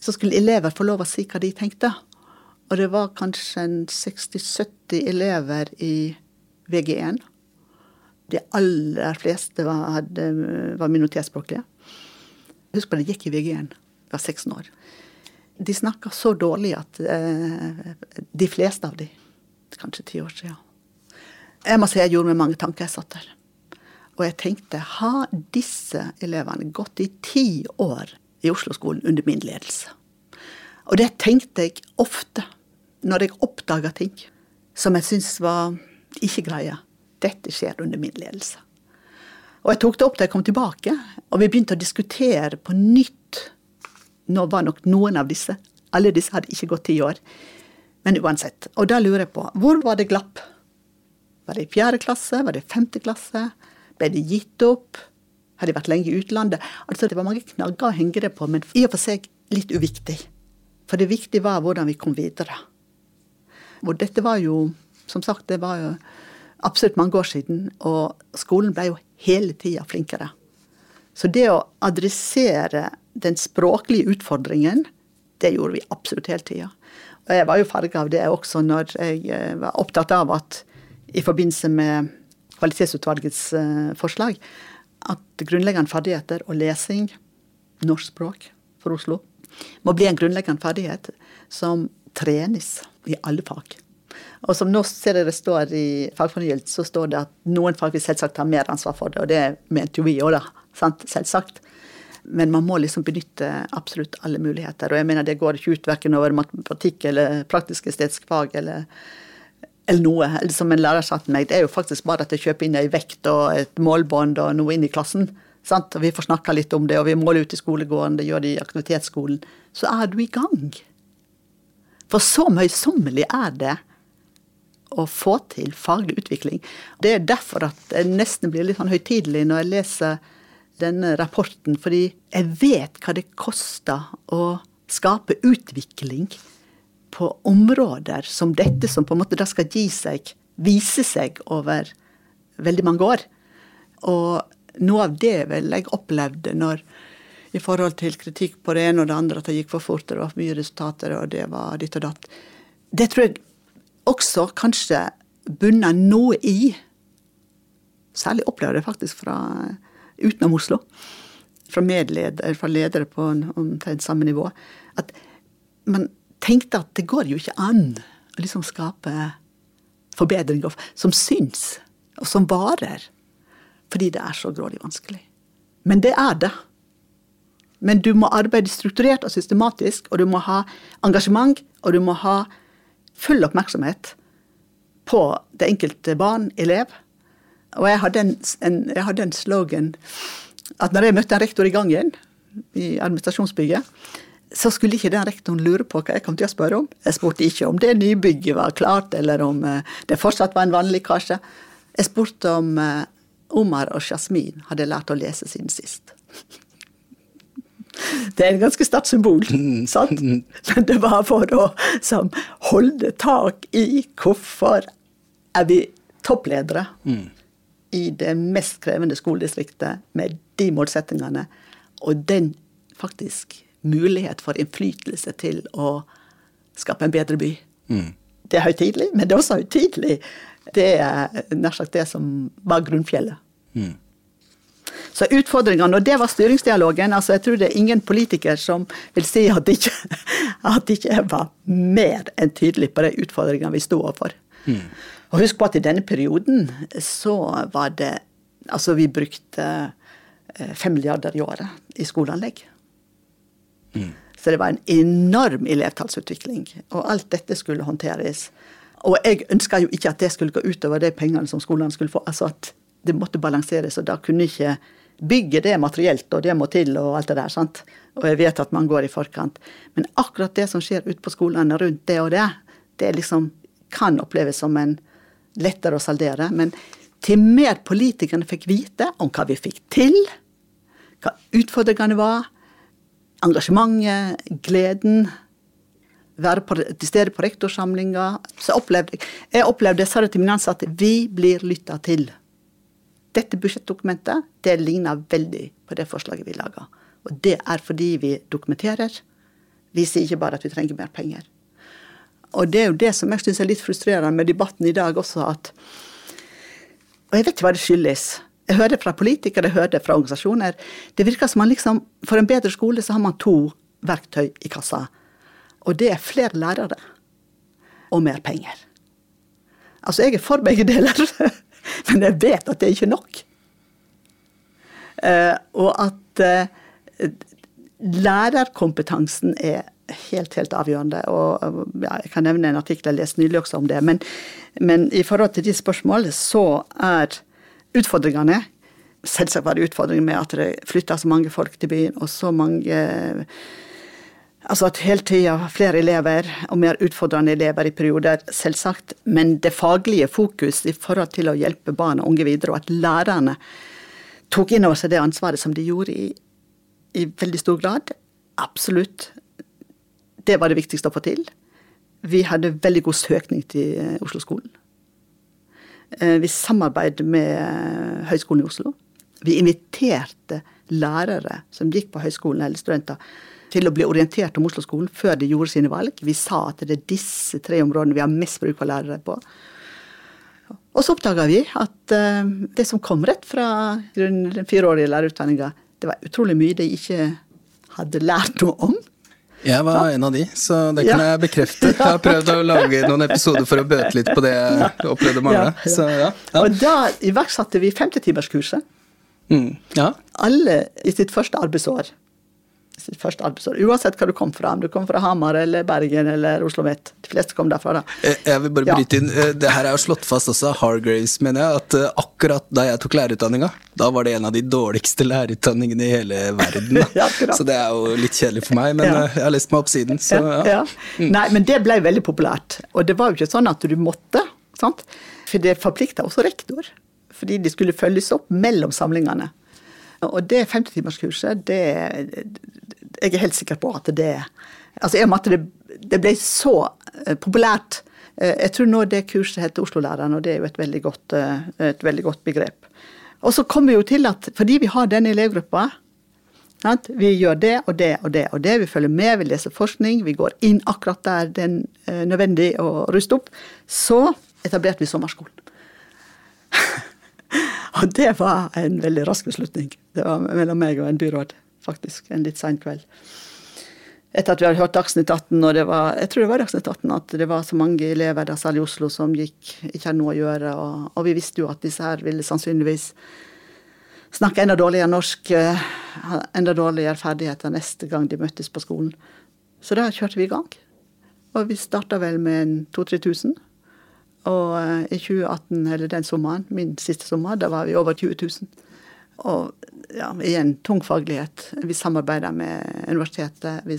Så skulle elever få lov å si hva de tenkte. Og det var kanskje 60-70 elever i VG1. De aller fleste var, hadde, var minoritetsspråklige. Husk på det gikk i VG1. Jeg var 16 år. De snakker så dårlig at eh, de fleste av de, kanskje ti år siden Jeg må si jeg gjorde meg mange tanker. Jeg satt der. Og jeg tenkte, har disse elevene gått i ti år i Oslo-skolen under min ledelse? Og det tenkte jeg ofte når jeg oppdaga ting som jeg syntes var ikke greie. Dette skjer under min ledelse. Og jeg tok det opp da jeg kom tilbake, og vi begynte å diskutere på nytt. Nå var nok noen av disse Alle disse hadde ikke gått ti år. Men uansett. Og da lurer jeg på, hvor var det glapp? Var det i fjerde klasse? Var det i femte klasse? Ble det gitt opp? Har de vært lenge i utlandet? Altså, Det var mange knagger å henge det på, men i og for seg litt uviktig. For det viktige var hvordan vi kom videre. Og dette var jo, som sagt, det var jo absolutt mange år siden, og skolen ble jo hele tida flinkere. Så det å adressere den språklige utfordringen, det gjorde vi absolutt hele tida. Og jeg var jo farga av det også når jeg eh, var opptatt av at i forbindelse med Kvalitetsutvalgets eh, forslag, at grunnleggende ferdigheter og lesing, norsk språk for Oslo, må bli en grunnleggende ferdighet som trenes i alle fag. Og som nå ser dere står i fagfornyelsen, så står det at noen fag vil selvsagt ta mer ansvar for det, og det mente jo vi òg, da. Sant? Selvsagt. Men man må liksom benytte absolutt alle muligheter. Og jeg mener det går ikke ut verken over matematikk eller praktisk-estetisk fag eller, eller noe. Eller som en lærer sa til meg, det er jo faktisk bare at jeg kjøper inn ei vekt og et målbånd og noe inn i klassen. Sant? Og vi får snakka litt om det, og vi måler ut i skolegården, det gjør de i aktivitetsskolen. Så er du i gang. For så møysommelig er det å få til faglig utvikling. Det er derfor at jeg nesten blir litt sånn høytidelig når jeg leser denne rapporten, fordi jeg vet hva det koster å skape utvikling på områder som dette, som på en måte da skal gi seg, vise seg over veldig mange år. Og noe av det vel jeg opplevde når i forhold til kritikk på det ene og det andre, at det gikk for fort, det var for mye resultater, og det var ditt og datt. Det tror jeg også kanskje bunner noe i Særlig opplever jeg det faktisk fra utenom Oslo. Fra medledere, fra ledere på omtrent samme nivå. At man tenkte at det går jo ikke an å liksom skape forbedringer som syns, og som varer. Fordi det er så grådig vanskelig. Men det er det. Men du må arbeide strukturert og systematisk, og du må ha engasjement, og du må ha full oppmerksomhet på det enkelte barn, elev. Og jeg hadde en, en, jeg hadde en slogan at når jeg møtte en rektor i gangen i administrasjonsbygget, så skulle ikke den rektoren lure på hva jeg kom til å spørre om. Jeg spurte ikke om det nybygget var klart, eller om eh, det fortsatt var en vanlig lekkasje. Jeg spurte om eh, Omar og Jasmin hadde lært å lese siden sist. Det er en ganske sterkt symbol, sant? Men det var for å som, holde tak i hvorfor er vi toppledere i det mest krevende skoledistriktet med de målsettingene, og den faktisk mulighet for innflytelse til å skape en bedre by. Det er høytidelig, men det er også høytidelig. Det er nær sagt det som var grunnfjellet. Så utfordringene, og det var styringsdialogen. altså Jeg tror det er ingen politiker som vil si at ikke, at ikke jeg var mer enn tydelig på de utfordringene vi sto overfor. Og husk på at i denne perioden så var det Altså, vi brukte eh, fem milliarder i året i skoleanlegg. Så det var en enorm elevtallsutvikling, og alt dette skulle håndteres. Og jeg ønska jo ikke at det skulle gå utover de pengene som skolene skulle få. altså at det måtte balanseres, og da kunne ikke bygget det materielt, og det må til, og alt det der. sant? Og jeg vet at man går i forkant. Men akkurat det som skjer ute på skolene rundt det og det, det liksom kan oppleves som en lettere å saldere. Men til mer politikerne fikk vite om hva vi fikk til, hva utfordringene var, engasjementet, gleden, være på, til stede på rektorsamlinga, så opplevde jeg Jeg opplevde, jeg sa det til mine ansatte, vi blir lytta til. Dette budsjettdokumentet det ligner veldig på det forslaget vi laga. Og det er fordi vi dokumenterer. Vi sier ikke bare at vi trenger mer penger. Og det er jo det som jeg syns er litt frustrerende med debatten i dag også, at Og jeg vet ikke hva det skyldes. Jeg hører fra politikere, jeg hører fra organisasjoner. Det virker som man liksom For en bedre skole så har man to verktøy i kassa. Og det er flere lærere og mer penger. Altså, jeg er for begge deler, men jeg vet at det er ikke nok. Eh, og at eh, lærerkompetansen er helt, helt avgjørende. Og ja, jeg kan nevne en artikkel jeg leste nylig også om det. Men, men i forhold til de spørsmålene, så er utfordringene Selvsagt var det utfordringer med at det flytta så mange folk til byen, og så mange Altså at hele tida flere elever, og mer utfordrende elever i perioder, selvsagt. Men det faglige fokus i forhold til å hjelpe barn og unge videre, og at lærerne tok inn over seg det ansvaret som de gjorde i, i veldig stor grad. Absolutt. Det var det viktigste å få til. Vi hadde veldig god søkning til eh, Oslo-skolen. Eh, Vi samarbeidet med eh, Høgskolen i Oslo. Vi inviterte lærere som gikk på høyskolen, eller studenter, til å bli orientert om Oslo-skolen før de gjorde sine valg. Vi sa at det er disse tre områdene vi har mest bruk for lærere på. Og så oppdaga vi at det som kom rett fra den fireårige lærerutdanninga, det var utrolig mye de ikke hadde lært noe om. Jeg var en av de, så det kan Ja. jeg bekrefte. Jeg har prøvd å lage noen episoder for å bøte litt på det jeg opplevde mange. Ja, ja. Så ja. ja. Og da iverksatte vi 50-timerskurset. Mm, ja. Alle i sitt første arbeidsår. Sitt første arbeidsår. Uansett hva du kom fra. Om du kom fra Hamar eller Bergen eller Oslo Met. De fleste kom derfra, da. Eh, Jeg vil bare Ja. bryte inn. Eh, Det her er jo slått fast også av Hargraves, mener jeg, at eh, akkurat da jeg tok lærerutdanninga, da var det en av de dårligste lærerutdanningene i hele verden. Ja, så det er jo litt kjedelig for meg, men Ja. jeg har lest meg opp siden, så ja. Mm. Ja, ja. Nei, men det ble veldig populært. Og det var jo ikke sånn at du måtte, sant? For det forplikta også rektor. Fordi de skulle følges opp mellom samlingene. Og det 50-timerskurset, det Jeg er helt sikker på at det Altså, i og med at det, det ble så eh, populært eh, Jeg tror nå det kurset heter Oslo-læreren, og det er jo et veldig godt, eh, et veldig godt begrep. Og så kommer vi jo til at fordi vi har denne elevgruppa, Vi gjør det og det og det og det. Vi følger med, vi leser forskning, vi går inn akkurat der det er nødvendig å ruste opp. Så etablerte vi sommerskolen. og det var en veldig rask beslutning. Det var mellom meg og en byråd, faktisk. En litt sein kveld. Etter at vi hadde hørt Dagsnytt 18, og det var, jeg tror det var Dagsnytt 18, at det var så mange elever der særlig i Oslo som gikk, ikke hadde noe å gjøre. Og, og vi visste jo at disse her ville sannsynligvis snakke enda dårligere norsk, eh, enda dårligere ferdigheter neste gang de møttes på skolen. Så da kjørte vi i gang. Og vi starta vel med en 2000-3000. Og eh, i 2018, eller den sommeren, min siste sommer, da var vi over 20 000. Og ja, igjen tung faglighet. Vi samarbeider med universitetet. Vi,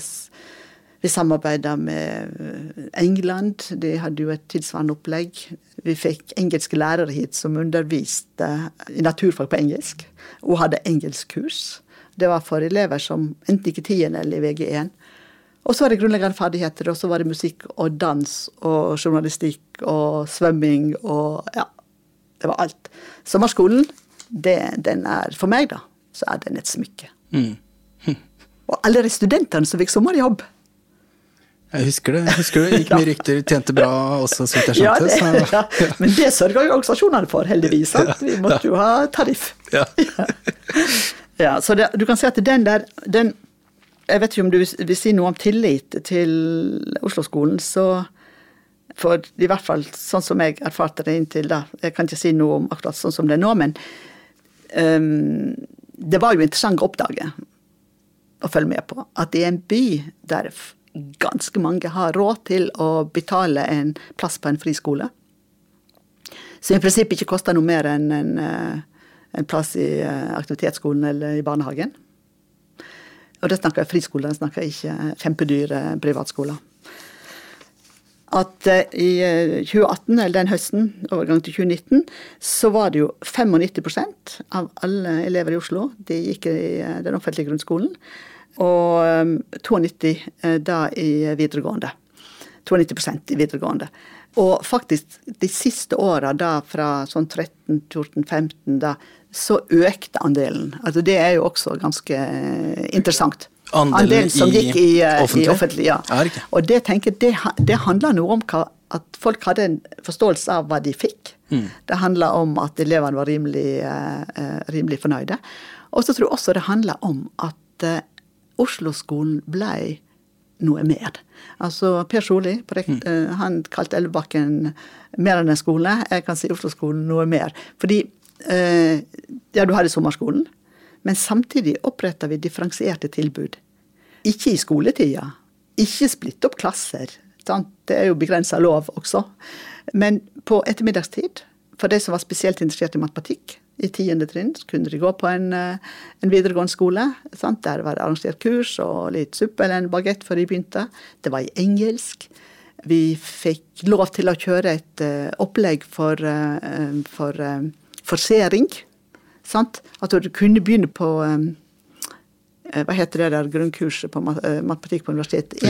vi samarbeider med eh, England. De hadde jo et tilsvarende opplegg. Vi fikk engelske lærere hit som underviste i naturfag på engelsk. Og hadde engelskkurs. Det var for elever som enten ikke tiende eller i VG1. Og så var det grunnleggende ferdigheter, og så var det musikk og dans og journalistikk og svømming og ja, det var alt. Sommerskolen, det, den er for meg, da, så er den et smykke. Og alle de studentene som fikk sommerjobb. Jeg husker det. jeg husker det. Gikk mye rykter, tjente bra også, så vidt jeg Ja, skjønte. det, ja. Men det sørga jo organisasjonene for, heldigvis. Sant? Vi måtte jo ha tariff. ja. Ja, så det, du kan si at den der den, Jeg vet ikke om du vil si noe om tillit til Oslo-skolen, så For i hvert fall sånn som jeg erfarte det inntil da Jeg kan ikke si noe om akkurat sånn som det er nå, men um, det var jo interessant å oppdage å følge med på at i en by der ganske mange har råd til å betale en plass på en friskole, som i prinsippet ikke koster noe mer enn en, eh, en plass i eh, aktivitetsskolen eller i barnehagen. Og det snakker jeg friskoler, det snakker ikke kjempedyre privatskoler. At eh, i eh, 2018, eller den høsten, overgang til 2019, så var det jo 95% av alle elever i Oslo de gikk i eh, den offentlige grunnskolen. Og eh, 92 eh, da i videregående. 92% i videregående. Og faktisk de siste åra, da fra sånn 13, 14, 15, da, så økte andelen. Altså det er jo også ganske eh, interessant. Andelen som i gikk i, eh, offentlig? i offentlig? Ja. Riktig. Og det tenker det, det handler noe om hva, at folk hadde en forståelse av hva de fikk. Mm. Det handla om at elevene var rimelig, eh, eh, rimelig fornøyde. Og så tror jeg også det handla om at uh, Oslo-skolen blei noe mer. Altså Per Solli, på eh, han kalte Elvebakken mer enn en skole. Jeg kan si Oslo-skolen noe mer. Fordi eh, ja, du hadde sommerskolen, men samtidig oppretta vi differensierte tilbud. Ikke i skoletida. Ikke splitte opp klasser. Sant? Det er jo begrensa lov også. Men på ettermiddagstid, for de som var spesielt interessert i matematikk, i tiende trinn, kunne de gå på en, eh, en videregående skole. Sant? Der var det arrangert kurs og litt suppe eller en bagett før de begynte. Det var i engelsk. Vi fikk lov til å kjøre et uh, opplegg for, uh, for uh, forsering. Sant? At du kunne begynne på eh, hva heter det der grunnkurset på matematikk på universitetet? For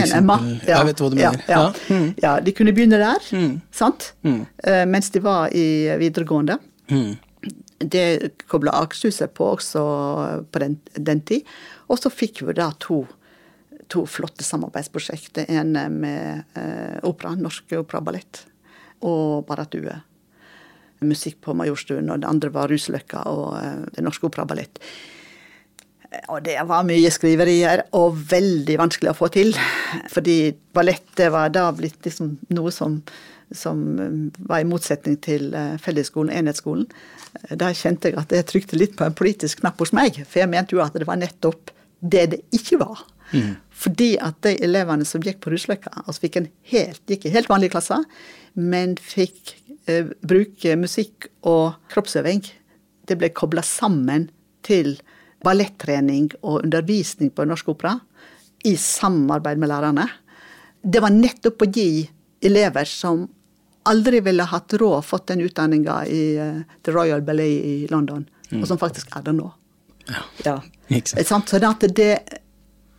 Ja, jeg vet hva du mener. Ja, Ja. Mm. ja. de kunne begynne der, sant? Mm. mens de var i videregående. Mm. Det kobla Akershuset på også på den, den tid. Og så fikk vi da to, to flotte samarbeidsprosjekter. En med eh, opera, Norsk Opera og Ballett, Barrat Musikk på Majorstuen, og det andre var Rusløkka og eh, Det Norske Opera og Ballett. Og det var mye skriverier, og veldig vanskelig å få til. Fordi ballettet var da blitt liksom noe som, som var i motsetning til eh, fellesskolen, enhetsskolen. Da kjente jeg at jeg trykte litt på en politisk knapp hos meg, for jeg mente jo at det var nettopp det det ikke var. Fordi at de elevene som gikk på Rusløkka, altså fikk en helt, gikk i helt vanlige klasser, men fikk eh, bruke musikk og kroppsøving. Det ble kobla sammen til ballettrening og undervisning på Norsk Opera i samarbeid med lærerne. Det var nettopp å gi elever som aldri ville hatt råd fått den utdanninga i uh, The Royal Ballet i London, og som faktisk er det nå. Ja. Ikke sant. Så det, at det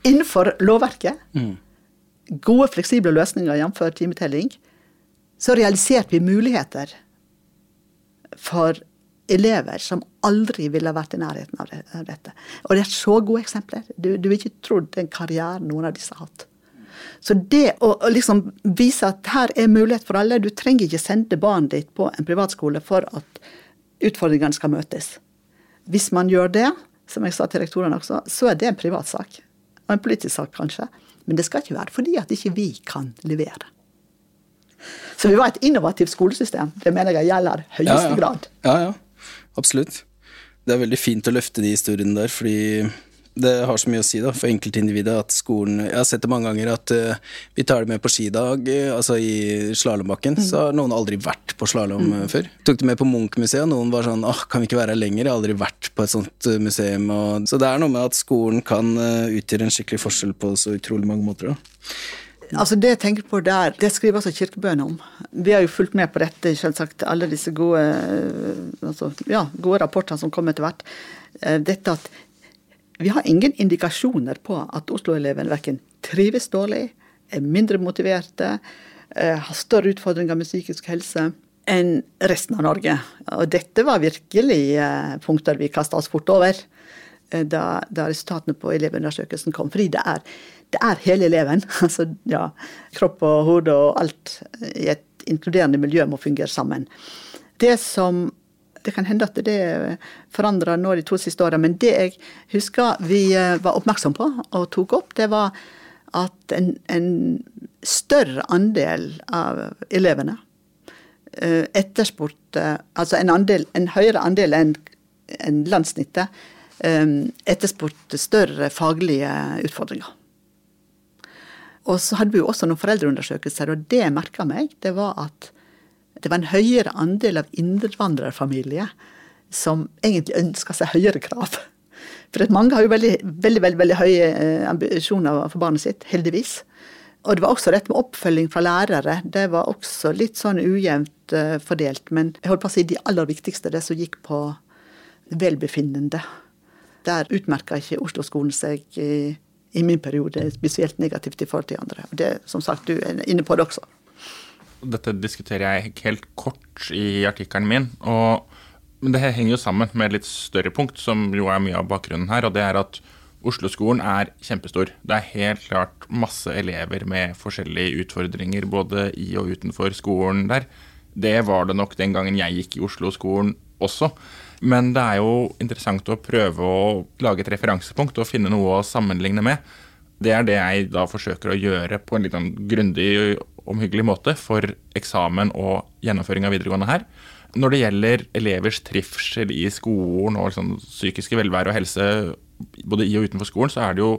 innenfor lovverket, gode fleksible løsninger jf. timetelling, så realiserte vi muligheter for elever som aldri ville vært i nærheten av av dette. Og det er så gode eksempler. Du, du vil ikke trodd den karrieren noen av disse har hatt. Så det å, å liksom vise at her er mulighet for alle Du trenger ikke sende barnet ditt på en privatskole for at utfordringene skal møtes. hvis man gjør det, som jeg sa til rektorene også, så er det en privatsak. Og en politisk sak, kanskje. Men det skal ikke være fordi at ikke vi kan levere. Så vi var et innovativt skolesystem. Det mener jeg gjelder høyeste ja, ja. grad. Ja, ja. Absolutt. Det er veldig fint å løfte de historiene der, fordi det har så mye å si da, for enkeltindividet at skolen Jeg har sett det mange ganger at uh, vi tar det med på skidag, uh, altså i slalåmbakken. Så har noen aldri vært på slalåm mm. før. Tok det med på Munch-museet, og noen var sånn åh, kan vi ikke være her lenger? Jeg har aldri vært på et sånt museum. Og, så det er noe med at skolen kan uh, utgjøre en skikkelig forskjell på så utrolig mange måter. da. Altså Det jeg tenker på der, det skriver altså Kirkebønn om. Vi har jo fulgt med på dette, selvsagt, alle disse gode, eh, altså, ja, gode rapportene som kommer etter hvert. Eh, Dette at vi har ingen indikasjoner på at Oslo-eleven verken trives dårlig, er mindre motiverte, eh, har større utfordringer med psykisk helse enn resten av Norge. Og dette var virkelig eh, punkter vi kasta oss fort over eh, da, da resultatene på elevundersøkelsen kom. Fordi det er, det er hele eleven. Altså, ja, kropp og hode og alt i et inkluderende miljø må fungere sammen. Det som det kan hende at det forandra nå de to siste åra, men det jeg husker vi eh, var oppmerksom på og tok opp, det var at en, en større andel av elevene eh, etterspurte Altså en, andel, en høyere andel enn en landssnittet eh, etterspurte større faglige utfordringer. Og så hadde vi jo også noen foreldreundersøkelser, og det merka meg, det var at det var en høyere andel av innvandrerfamilier som egentlig ønska seg høyere krav. For mange har jo veldig, veldig, veldig, veldig høye eh, ambisjoner for barnet sitt, heldigvis. Og det var også rett med oppfølging fra lærere. Det var også litt sånn ujevnt uh, fordelt. Men jeg holdt på å si de aller viktigste, det som gikk på velbefinnende. Der utmerka ikke Oslo-skolen seg i, i min periode spesielt negativt i forhold til andre. Og det, som sagt, du er inne på det også. Dette diskuterer jeg helt kort i artikkelen min. og men det henger jo sammen med et litt større punkt, som jo er mye av bakgrunnen her. Og det er at Oslo-skolen er kjempestor. Det er helt klart masse elever med forskjellige utfordringer både i og utenfor skolen der. Det var det nok den gangen jeg gikk i Oslo-skolen også. Men det er jo interessant å prøve å lage et referansepunkt og finne noe å sammenligne med. Det er det jeg da forsøker å gjøre på en litt sånn grundig omhyggelig måte for eksamen og gjennomføring av videregående her. Når det gjelder elevers trivsel i skolen og liksom psykiske velvære og helse både i og utenfor skolen, så er det jo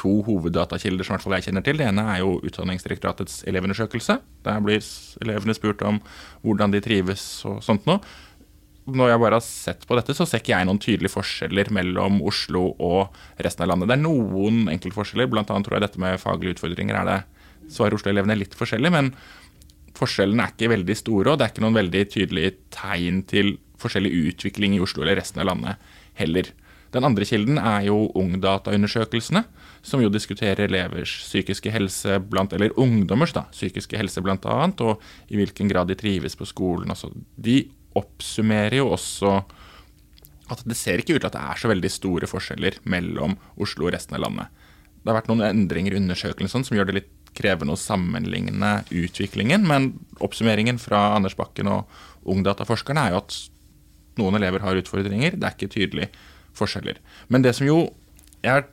to hoveddatakilder som jeg kjenner til. Det ene er jo Utdanningsdirektoratets elevundersøkelse. Der blir elevene spurt om hvordan de trives og sånt noe. Når jeg bare har sett på dette, så ser ikke jeg noen tydelige forskjeller mellom Oslo og resten av landet. Det er noen enkeltforskjeller, bl.a. tror jeg dette med faglige utfordringer er det svarer Oslo-elevene litt forskjellig, men forskjellene er ikke veldig store, og det er ikke noen veldig tydelige tegn til forskjellig utvikling i Oslo eller resten av landet heller. Den andre kilden er jo Ungdata-undersøkelsene, som jo diskuterer elevers psykiske helse blant, eller ungdommers da, psykiske helse blant annet, og i hvilken grad de trives på skolen. Også. de oppsummerer jo også at det ser ikke ut til at det er så veldig store forskjeller mellom Oslo og resten av landet. Det har vært noen endringer i undersøkelsen som gjør det litt krevende å sammenligne utviklingen, men oppsummeringen fra Anders Bakken og Ungdata-forskerne er jo at noen elever har utfordringer. Det er ikke tydelige forskjeller. Men det som jo jeg har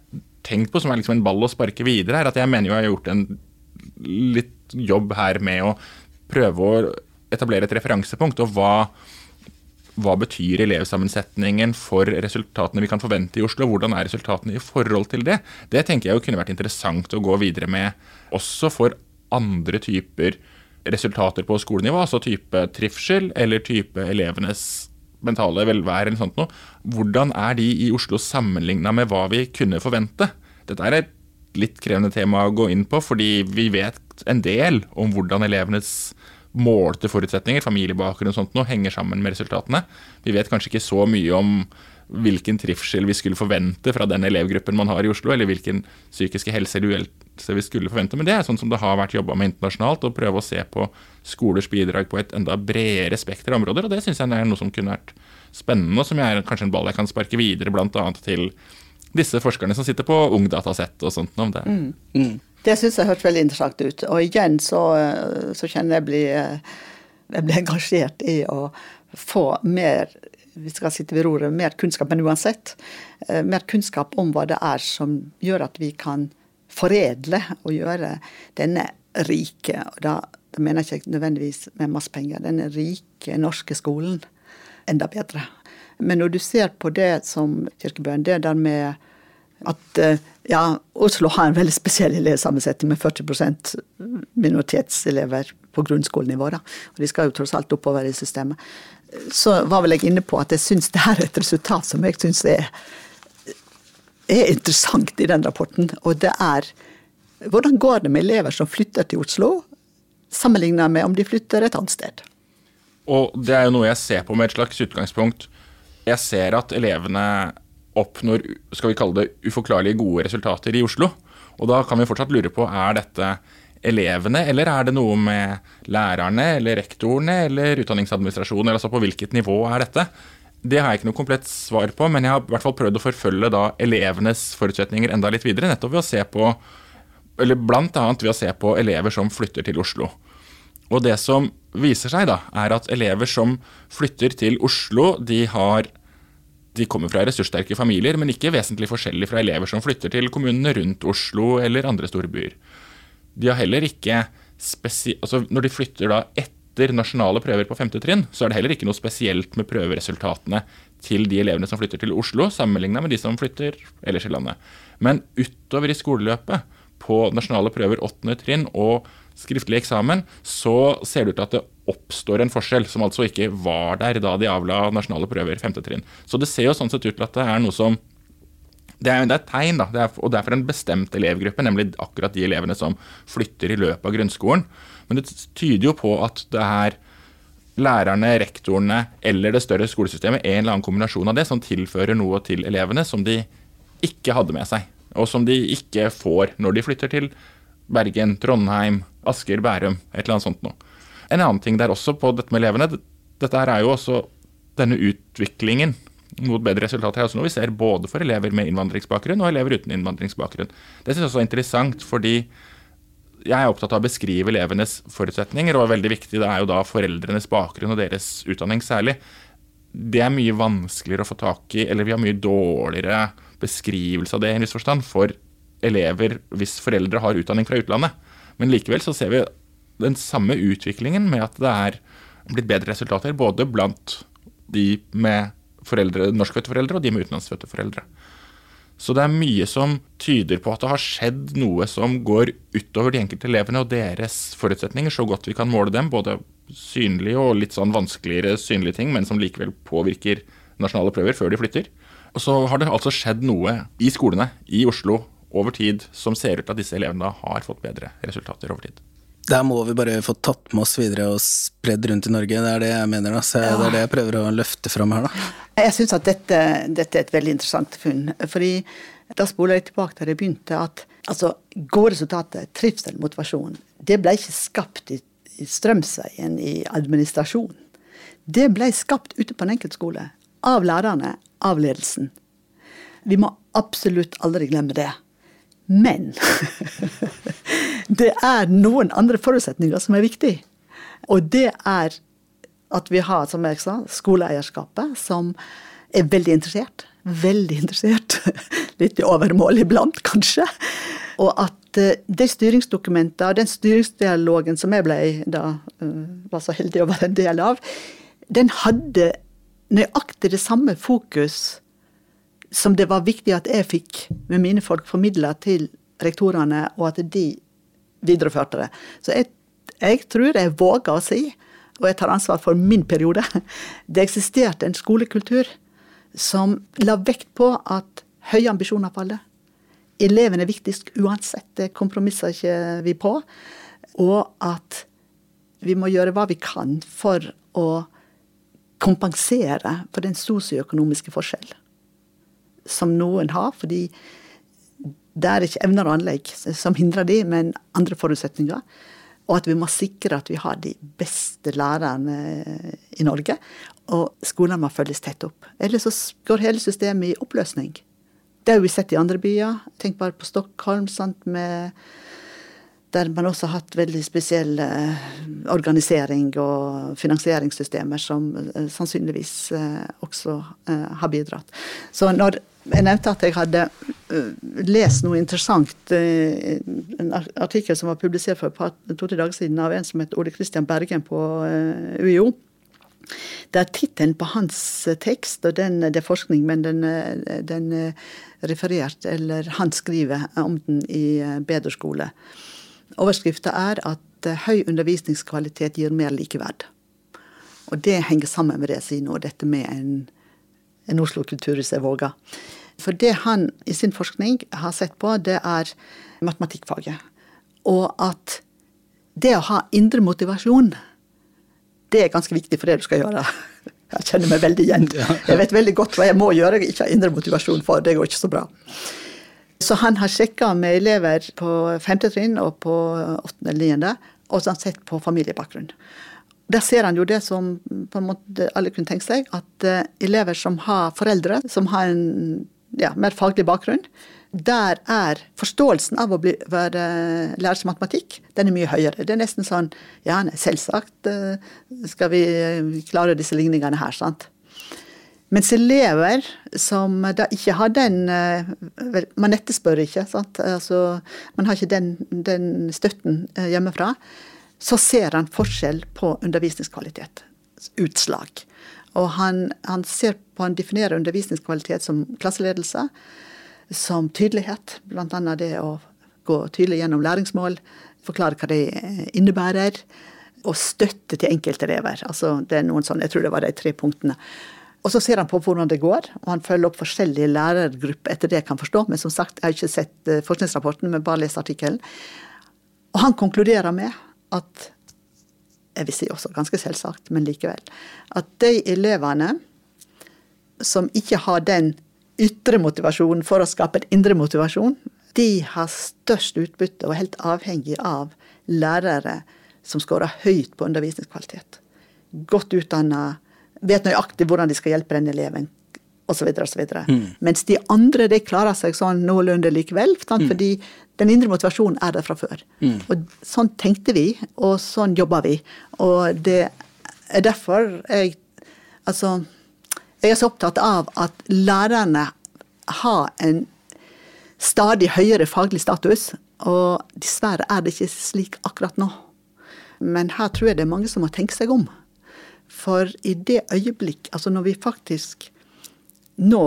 tenkt på som er liksom en ball å sparke videre, er at jeg mener jo jeg har gjort en litt jobb her med å prøve å etablere et referansepunkt. Og hva, hva betyr elevsammensetningen for resultatene vi kan forvente i Oslo? Hvordan er resultatene i forhold til det? Det tenker jeg kunne vært interessant å gå videre med også for andre typer resultater på skolenivå, altså type trivsel eller type elevenes mentale velvære eller sånt noe. Hvordan er de i Oslo sammenligna med hva vi kunne forvente? Dette er et litt krevende tema å gå inn på, fordi vi vet en del om hvordan elevenes målte forutsetninger, familiebakgrunn og sånt noe, henger sammen med resultatene. Vi vet kanskje ikke så mye om hvilken trivsel vi skulle forvente fra den elevgruppen man har i Oslo, eller hvilken psykiske helse eller uhelse vi skulle forvente. Men det er sånn som det har vært jobba med internasjonalt, å prøve å se på skolers bidrag på et enda bredere spekter av områder. Og det syns jeg er noe som kunne vært spennende, og som er kanskje en ball jeg kan sparke videre bl.a. til disse forskerne som sitter på Ungdatasett og sånt. om det. Mm. Mm. Det syns jeg hørtes veldig interessant ut. Og igjen så, så kjenner jeg bli, jeg blir engasjert i å få mer vi skal sitte ved roret, mer kunnskap, men uansett. eh, Mer kunnskap om hva det er som gjør at vi kan foredle og gjøre denne rike, og da, da mener jeg ikke nødvendigvis med masse penger, denne rike norske skolen enda bedre. Men når du ser på det som Kirkebøen, det der med at eh, ja, Oslo har en veldig spesiell elevsammensetning med 40% minoritetselever på grunnskolenivå. Da. Og de skal jo tross alt oppover i systemet. Så var vel jeg inne på at jeg syns det er et resultat som jeg syns er, er interessant i den rapporten. Og det er hvordan går det med elever som flytter til Oslo, sammenlignet med om de flytter et annet sted. Og det er jo noe jeg ser på med et slags utgangspunkt. Jeg ser at elevene oppnår skal vi kalle det uforklarlig gode resultater i Oslo. Og da kan vi fortsatt lure på er dette elevene, eller er det noe med lærerne eller rektorene eller utdanningsadministrasjonen? eller altså På hvilket nivå er dette? Det har jeg ikke noe komplett svar på, men jeg har i hvert fall prøvd å forfølge da elevenes forutsetninger enda litt videre, nettopp ved å se på eller blant annet ved å se på elever som flytter til Oslo. Og det som viser seg, da, er at elever som flytter til Oslo, de har de kommer fra ressurssterke familier, men ikke vesentlig forskjellig fra elever som flytter til kommunene rundt Oslo eller andre store byer. De har heller ikke altså Når de flytter da etter nasjonale prøver på femte trinn, så er det heller ikke noe spesielt med prøveresultatene til de elevene som flytter til Oslo, sammenligna med de som flytter ellers i landet. Men utover i skoleløpet, på nasjonale prøver åttende trinn og skriftlig eksamen, så ser det ut til at det oppstår en forskjell, som altså ikke var der da de avla nasjonale prøver femte trinn. Så det ser jo sånn sett ut til at det er noe som det er, det er et tegn, da, det er, og det er for en bestemt elevgruppe, nemlig akkurat de elevene som flytter i løpet av grunnskolen. Men det tyder jo på at det er lærerne, rektorene eller det større skolesystemet, en eller annen kombinasjon av det, som tilfører noe til elevene som de ikke hadde med seg. Og som de ikke får når de flytter til Bergen, Trondheim, Asker, Bærum, et eller annet sånt noe. En annen ting der også på dette med elevene, dette her er jo også denne utviklingen mot bedre resultater er også noe vi ser både for elever med innvandringsbakgrunn og elever uten innvandringsbakgrunn. Det synes jeg også er interessant, fordi jeg er opptatt av å beskrive elevenes forutsetninger, og veldig viktig det er jo da foreldrenes bakgrunn og deres utdanning særlig. Det er mye vanskeligere å få tak i, eller vi har mye dårligere beskrivelse av det i en viss forstand for elever hvis foreldre har utdanning fra utlandet. Men likevel så ser vi den samme utviklingen med at det er blitt bedre resultater både blant de med foreldre, norskfødte foreldre og de med utenlandsfødte foreldre. Så det er mye som tyder på at det har skjedd noe som går utover de enkelte elevene og deres forutsetninger, så godt vi kan måle dem, både synlige og litt sånn vanskeligere synlige ting, men som likevel påvirker nasjonale prøver før de flytter. Og så har det altså skjedd noe i skolene i Oslo over tid som ser ut til at disse elevene har fått bedre resultater over tid. Der må vi bare få tatt med oss videre og spredd rundt i Norge. Det er det jeg mener. Da. Så Det er det jeg prøver å løfte fram her. da. Jeg syns at dette, dette, er et veldig interessant funn. fordi da spoler jeg tilbake til jeg begynte, at altså, gode resultater, trivsel, motivasjon, det ble ikke skapt i, i strømsveien i administrasjonen. Det ble skapt ute på en enkelte skole. Av lærerne, av ledelsen. Vi må absolutt aldri glemme det. Men det er noen andre forutsetninger som er viktige. Og det er at vi har, som jeg sa, skoleeierskapet, som er veldig interessert. Veldig interessert. Litt i overmål iblant, kanskje. Og at uh, de styringsdokumentene og den styringsdialogen som jeg ble, da, uh, var så heldig å være en del av, den hadde nøyaktig det samme fokus som det var viktig at jeg fikk med mine folk formidla til rektorene, og at de videreførte det. Så jeg, jeg tror jeg våger å si, og jeg tar ansvar for min periode, det eksisterte en skolekultur som la vekt på at høye ambisjoner for alle. Eleven er viktigst uansett, det kompromisser ikke vi på. Og at vi må gjøre hva vi kan for å kompensere for den sosioøkonomiske forskjell som noen har, fordi det er ikke evner og anlegg som hindrer de, men andre forutsetninger. Og at vi må sikre at vi har de beste lærerne i Norge. Og skolene må følges tett opp. Ellers så går hele systemet i oppløsning. Det har vi sett i andre byer. Tenk bare på Stockholm sant, med Der man også har hatt veldig spesiell eh, organisering og finansieringssystemer som eh, sannsynligvis eh, også eh, har bidratt. Så når jeg nevnte at jeg hadde eh, lest noe interessant, eh, en artikkel som var publisert for to-tre dager siden av en som het Ole Christian Bergen på UiO. UiO. Der tittelen på hans eh, tekst, og den, det er forskning, men den, eh, den er referert, eller han skriver om den i Bederskole. Overskrifta er at eh, høy undervisningskvalitet gir mer likeverd. Og det henger sammen med det jeg sier nå, dette med en, en Oslo-kulturhus jeg våger. For det han i sin forskning har sett på, det er matematikkfaget. Og at det å ha indre motivasjon, det er ganske viktig for det du skal gjøre. Jeg kjenner meg veldig igjen. Jeg vet veldig godt hva jeg må gjøre jeg ikke har indre motivasjon for. Det går ikke så bra. Så han har sjekka med elever på femte trinn og på åttende eller niende, og så har han sett på familiebakgrunn. Der ser han jo det som alle kunne tenke seg, at eh, elever som har foreldre som har en ja, mer faglig bakgrunn, der er forståelsen av å bli, være, lære som matematikk, den er mye høyere. Det er nesten sånn Ja, selvsagt eh, skal vi klare disse ligningene her, sant. Mens elever som da ikke har den eh, Man etterspør ikke, sant. Altså, man har ikke den, den støtten eh, hjemmefra. Så ser han forskjell på undervisningskvalitet. Utslag. Og han, han ser på, han definerer undervisningskvalitet som klasseledelse, som tydelighet. Annet det å gå tydelig gjennom læringsmål, forklare hva det innebærer. Og støtte til enkeltelever. Altså, det er noen sånn, jeg tror det var de tre punktene. Og så ser han på hvordan det går, og han følger opp forskjellige lærergrupper etter det jeg kan forstå. Men som sagt, jeg har ikke sett eh, forskningsrapporten, men bare lest artikkelen. Og han konkluderer med at jeg vil si også ganske selvsagt, men likevel. At de elevene som ikke har den ytre motivasjonen for å skape en indre motivasjon, de har størst utbytte og er helt avhengig av lærere som scorer høyt på undervisningskvalitet. Godt utdanna, vet nøyaktig hvordan de skal hjelpe den eleven, osv. osv. Mm. Mens de andre de klarer seg sånn noenlunde likevel, mm. fordi den indre motivasjonen er der fra før. Mm. Og sånn tenkte vi, og sånn jobber vi. Og det er derfor jeg Altså, jeg er så opptatt av at lærerne har en stadig høyere faglig status, og dessverre er det ikke slik akkurat nå. Men her tror jeg det er mange som må tenke seg om. For i det øyeblikk, altså når vi faktisk nå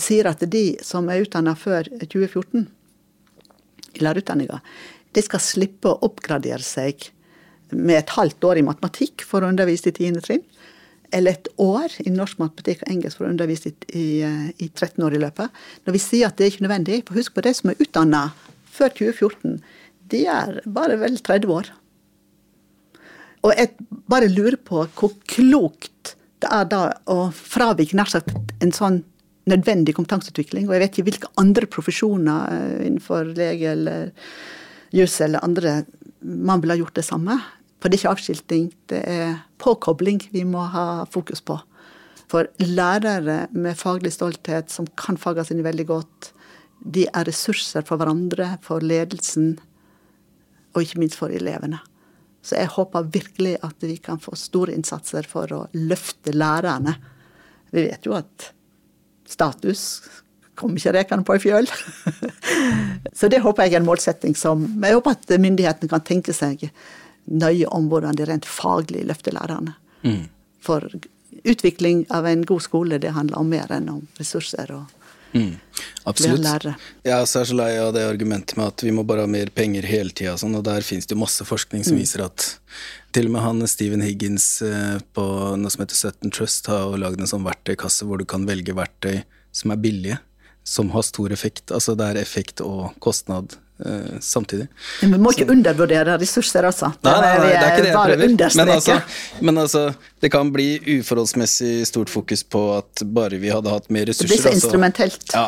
sier at de som er utdanna før 2014 i lærerutdanninga, de skal slippe å oppgradere seg med et halvt år i matematikk for å undervise i 10. trinn, eller et år i norsk matematikk og engelsk for å undervise i, i 13 år i løpet. Når vi sier at det er ikke nødvendig, for husk på de som er utdanna før 2014, de er bare vel 30 år. Og jeg bare lurer på hvor klokt det er da å fravike nær sagt en sånn nødvendig kompetanseutvikling. Og jeg vet ikke hvilke andre profesjoner eh, innenfor lege eller juss eller andre man ville ha gjort det samme. For det er ikke avskilting, det er påkobling vi må ha fokus på. For lærere med faglig stolthet som kan fagene sine veldig godt, de er ressurser for hverandre, for ledelsen, og ikke minst for elevene. Så jeg håper virkelig at vi kan få store innsatser for å løfte lærerne. Vi vet jo at status kommer ikke rekende på i fjøl. Så det håper jeg er en målsetting som Jeg håper at myndighetene kan tenke seg nøye om hvordan de rent faglig løfter lærerne. Mm. For utvikling av en god skole, det handler om mer enn om ressurser og Mm. Absolutt. Jeg er også så lei av det argumentet med at vi må bare ha mer penger hele tida, sånn, og der finnes det jo masse forskning som viser at til og med han Stephen Higgins eh, på noe som heter Sutton Trust, har lagd en sånn verktøykasse hvor du kan velge verktøy som er billige, som har stor effekt. Altså det er effekt og kostnad samtidig. Men vi må ikke undervurdere ressurser, altså. Nei, nei, nei, det er ikke det jeg prøver. Men altså, men altså, det kan bli uforholdsmessig stort fokus på at bare vi hadde hatt mer ressurser Det blir så altså- instrumentelt. Ja.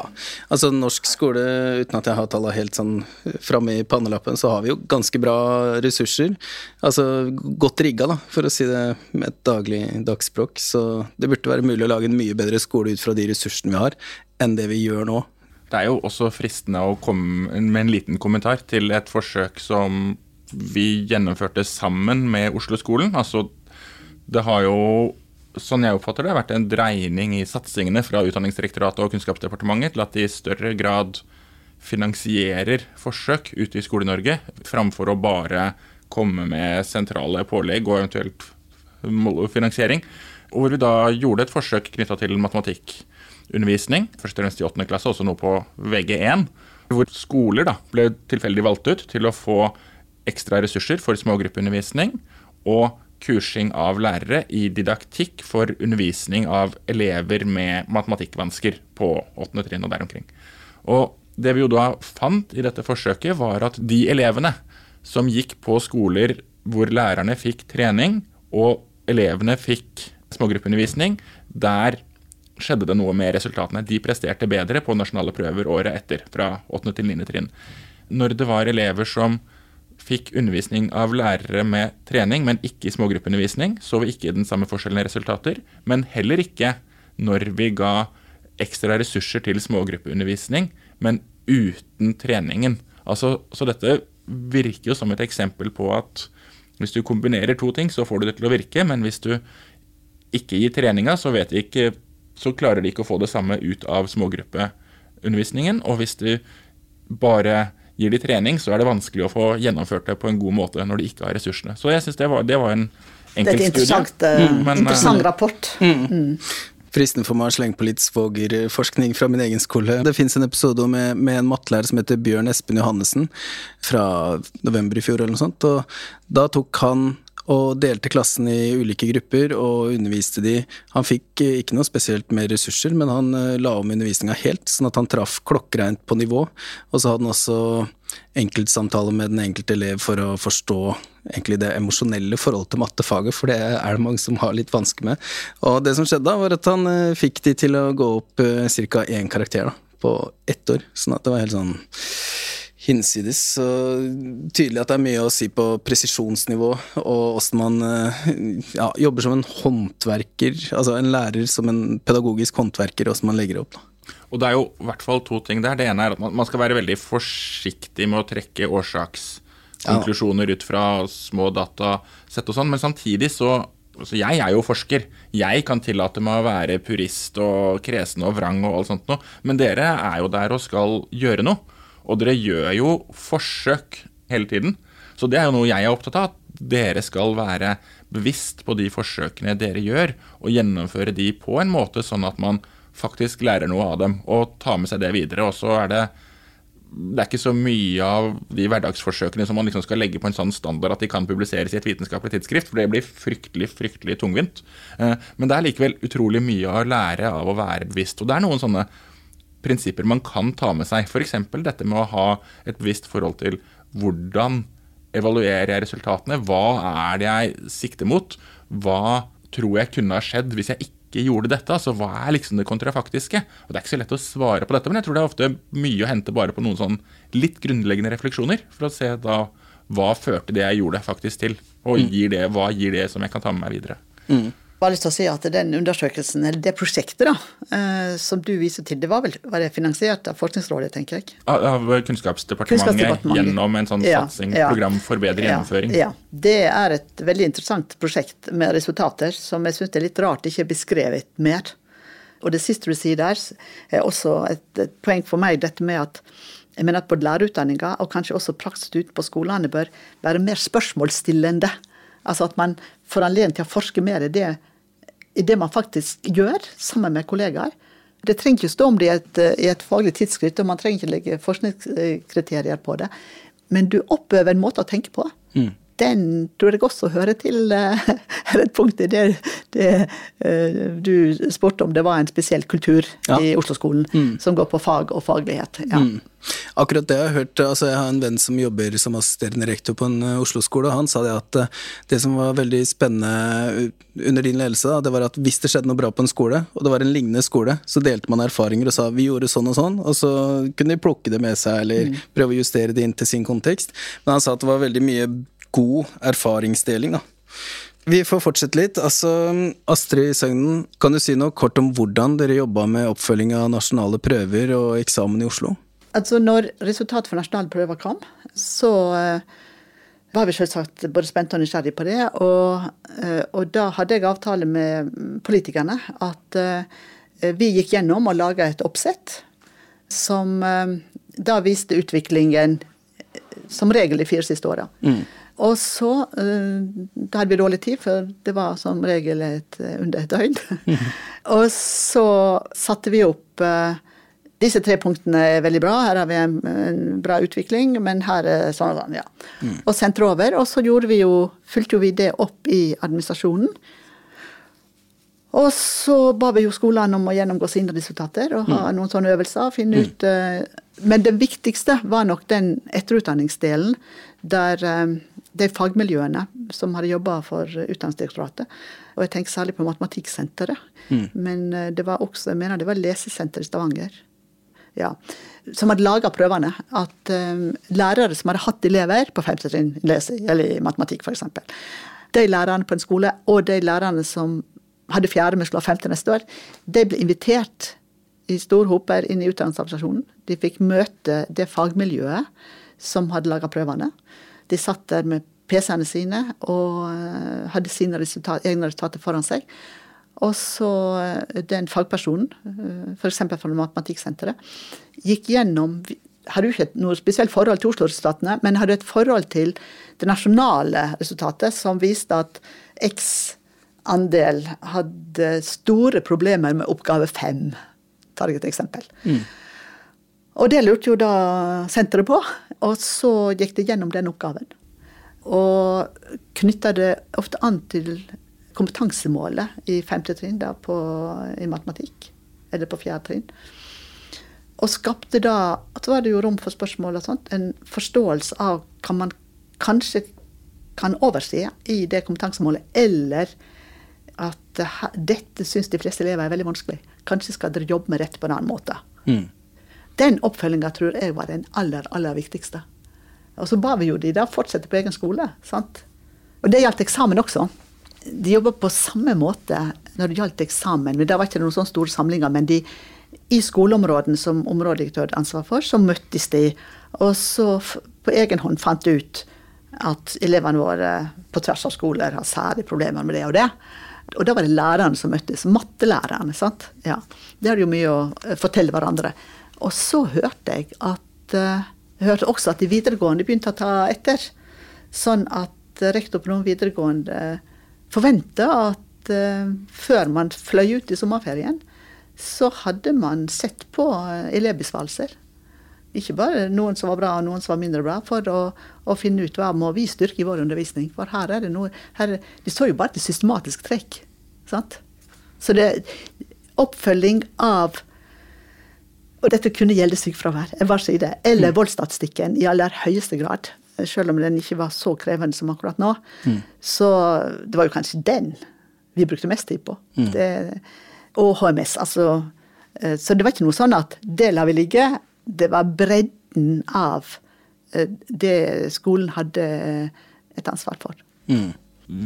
Altså, norsk skole, uten at jeg har tallene helt sånn framme i pannelappen, så har vi jo ganske bra ressurser. Altså godt rigga, da, for å si det med et daglig dagsspråk. Så det burde være mulig å lage en mye bedre skole ut fra de ressursene vi har, enn det vi gjør nå. Det er jo også fristende å komme med en liten kommentar til et forsøk som vi gjennomførte sammen med Oslo-skolen. Altså, det har jo, sånn jeg oppfatter det, vært en dreining i satsingene fra Utdanningsdirektoratet og Kunnskapsdepartementet til at de i større grad finansierer forsøk ute i Skole-Norge, framfor å bare komme med sentrale pålegg og eventuelt finansiering. Hvor vi da gjorde et forsøk knytta til matematikkundervisning, først og fremst i 8. klasse, også nå på VG1, hvor skoler da ble tilfeldig valgt ut til å få ekstra ressurser for smågruppeundervisning og kursing av lærere i didaktikk for undervisning av elever med matematikkvansker på 8. trinn og der omkring. Og det vi jo da fant i dette forsøket, var at de elevene som gikk på skoler hvor lærerne fikk trening og elevene fikk smågruppeundervisning, der skjedde det noe med resultatene. De presterte bedre på nasjonale prøver året etter, fra 8. til 9. trinn. Når det var elever som fikk undervisning av lærere med trening, men ikke i smågruppeundervisning, så vi ikke den samme forskjellen i resultater. Men heller ikke når vi ga ekstra ressurser til smågruppeundervisning, men uten treningen. Altså, så dette virker jo som et eksempel på at hvis du kombinerer to ting, så får du det til å virke, men hvis du ikke gir treninga, så, vet vi ikke, så klarer de ikke å få det samme ut av smågruppeundervisningen. Og hvis du bare gir de trening, så er det vanskelig å få gjennomført det på en god måte når de ikke har ressursene. Så jeg syns det, det, var en enkel studie. Det er et interessant, uh, mm, men, interessant rapport. Mm. Mm. Fristen for meg å slenge på litt svogerforskning fra min egen skole. Det fins en episode med, med en mattelærer som heter Bjørn Espen Johannessen, fra november i fjor eller noe sånt. Og da tok han og delte klassen i ulike grupper og underviste de. Han fikk eh, ikke noe spesielt mer ressurser, men han eh, la om undervisninga helt, sånn at han traff klokkereint på nivå. Og så hadde han også enkeltsamtaler med den enkelte elev for å forstå egentlig det emosjonelle forholdet til mattefaget, for det er det mange som har litt vanskelig med. Og det som skjedde da, var at han eh, fikk de til å gå opp ca. én karakter da, på ett år. Sånn at det var helt sånn hinsides. Så tydelig at det er mye å si på presisjonsnivå, og åssen man eh, ja, jobber som en håndverker. Altså en lærer som en pedagogisk håndverker, åssen man legger opp. Da. Og det er jo i hvert fall to ting der. Det ene er at man skal være veldig forsiktig med å trekke årsakskonklusjoner ut fra små datasett og sånn, men samtidig så Altså jeg er jo forsker. Jeg kan tillate meg å være purist og kresen og vrang og alt sånt noe, men dere er jo der og skal gjøre noe. Og dere gjør jo forsøk hele tiden. Så det er jo noe jeg er opptatt av. At dere skal være bevisst på de forsøkene dere gjør, og gjennomføre de på en måte sånn at man faktisk lærer noe av dem og tar med seg det videre. Og så er det det er ikke så mye av de hverdagsforsøkene som man liksom skal legge på en sånn standard at de kan publiseres i et vitenskapelig tidsskrift, for det blir fryktelig fryktelig tungvint. Eh, men det er likevel utrolig mye å lære av å være bevisst. Og det er noen sånne prinsipper man kan ta med seg. F.eks. dette med å ha et bevisst forhold til hvordan evaluerer jeg resultatene? Hva er det jeg sikter mot? Hva tror jeg kunne ha skjedd hvis jeg ikke gjorde dette? Altså, Hva er liksom det kontrafaktiske? Og Det er ikke så lett å svare på dette, men jeg tror det er ofte mye å hente bare på noen sånn litt grunnleggende refleksjoner, for å se da hva førte det jeg gjorde, faktisk til? Og mm. gir det, hva gir det som jeg kan ta med meg videre? Mm bare lyst til å si at den undersøkelsen, eller det prosjektet da, eh, som du viser til, det var vel var det finansiert av Forskningsrådet, tenker jeg? Av Kunnskapsdepartementet, Kunnskapsdepartementet. gjennom en sånn ja, satsing, ja, program for bedre gjennomføring. Ja, Det er et veldig interessant prosjekt med resultater som jeg syns er litt rart ikke er beskrevet mer. Og det siste du sier der, er også et, et poeng for meg, dette med at jeg mener at både lærerutdanninga og kanskje også praksis ute på skolene bør være mer spørsmålsstillende. Altså at man får anledning til å forske mer i det i det man faktisk gjør sammen med kollegaer. Det trenger ikke stå om det i et, i et faglig tidsskritt, og man trenger ikke legge forskningskriterier på det. Men du oppøver en måte å tenke på. Mm. Den tror jeg også hører til uh, et punkt i det, det uh, du spurte om det var en spesiell kultur ja. i Oslo-skolen mm. som går på fag og faglighet. Ja. Mm. Akkurat det jeg har hørt, altså jeg har en venn som jobber som assisterende rektor på en eh, Oslo-skole, og han sa det at eh, det som var veldig spennende under din ledelse, det var at hvis det skjedde noe bra på en skole, og det var en lignende skole, så delte man erfaringer og sa vi gjorde sånn og sånn, og så kunne de plukke det med seg eller mm. prøve å justere det inn til sin kontekst. Men han sa at det var veldig mye god erfaringsdeling, da. Vi får fortsette litt. Altså, Astrid Søgnen, kan du si noe kort om hvordan dere jobba med oppfølging av nasjonale prøver og eksamen i Oslo? Altså, når resultatet for nasjonale prøver kom, så uh, var vi selvsagt både spente og nysgjerrige på det. Og, uh, og, da hadde jeg avtale med politikerne at uh, vi gikk gjennom og laga et oppsett som da viste utviklingen som regel i fire siste åra. Mm. Og så Da hadde vi dårlig tid, for det var som regel et, eh, under et døgn. og så satte vi opp disse tre punktene er veldig bra, her har vi en, en bra utvikling, men her er sånn og sånn, ja. Mm. Og sendte over. Og så gjorde vi jo, fulgte jo vi det opp i administrasjonen. Og så ba vi jo skolene om å gjennomgå sine resultater og ha mm. noen sånne øvelser. finne mm. ut... Uh, men det viktigste var nok den etterutdanningsdelen der uh, de fagmiljøene som hadde jobba for Utdanningsdirektoratet. Og jeg tenker særlig på Matematikksenteret. Mm. Men uh, det var også, jeg mener det var Lesesenteret i Stavanger. Ja, som hadde laga prøvene. At lærere som hadde hatt elever på femte trinn, eller i matematikk f.eks. De lærerne på en skole, og de lærerne som hadde fjerde, men skulle ha femte neste år, de ble invitert i store hoper inn i utdanningsorganisasjonen. De fikk møte det fagmiljøet som hadde laga prøvene. De satt der med PC-ene sine og eh, hadde sine resultat, egne resultater foran seg. Og så eh, den fagpersonen, eh, f.eks. fra Matematikksenteret, gikk gjennom hadde jo ikke noe spesielt forhold til Oslo-resultatene, men hadde et forhold til det nasjonale resultatet, som viste at X andel hadde store problemer med oppgave fem. Tar jeg et eksempel. Mm. Og det lurte jo da senteret på, og så gikk det gjennom den oppgaven. Og knytta det ofte an til kompetansemålet i femte trinn da på, i matematikk. Eller på fjerde trinn. Og skapte da Så var det jo rom for spørsmål og sånt. En forståelse av hva man kanskje kan overse i det kompetansemålet, eller at dette syns de fleste elever er veldig vanskelig. Kanskje skal dere jobbe med dette på en annen måte. Mm. Den oppfølginga tror jeg var den aller, aller viktigste. Og så ba vi jo de da fortsette på egen skole. sant? Og det gjaldt eksamen også. De jobba på samme måte når det gjaldt eksamen. men Det var ikke noen sånne store samlinger. Men de, i skoleområdene som områdedirektør hadde ansvar for, så møttes de. Og så på egen hånd fant ut at elevene våre på tvers av skoler har særlig problemer med det og det. Og da var det lærerne som møttes. Mattelærerne. sant? Ja. Det hadde jo mye å eh, fortelle hverandre. Og så hørte jeg at eh, Jeg hørte også at de videregående begynte å ta etter. Sånn at rektor på noen videregående forventa at uh, før man fløy ut i sommerferien, så hadde man sett på elevbesvarelser. Ikke bare noen som var bra og noen som var mindre bra, for å, å finne ut hva må vi styrke i vår undervisning. For her er det noe her, De så jo bare til systematisk trekk. Sant? Så det oppfølging av Og dette kunne gjelde sykefravær, jeg bare sier det. Eller mm. voldsstatistikken i aller høyeste grad. Selv om den ikke var så krevende som akkurat nå. Mm. Så det var jo kanskje den vi brukte mest tid på. Mm. Det, og HMS. Altså. Eh, så det var ikke noe sånn at det lar vi ligge det var bredden av eh, det skolen hadde et ansvar for. Mm.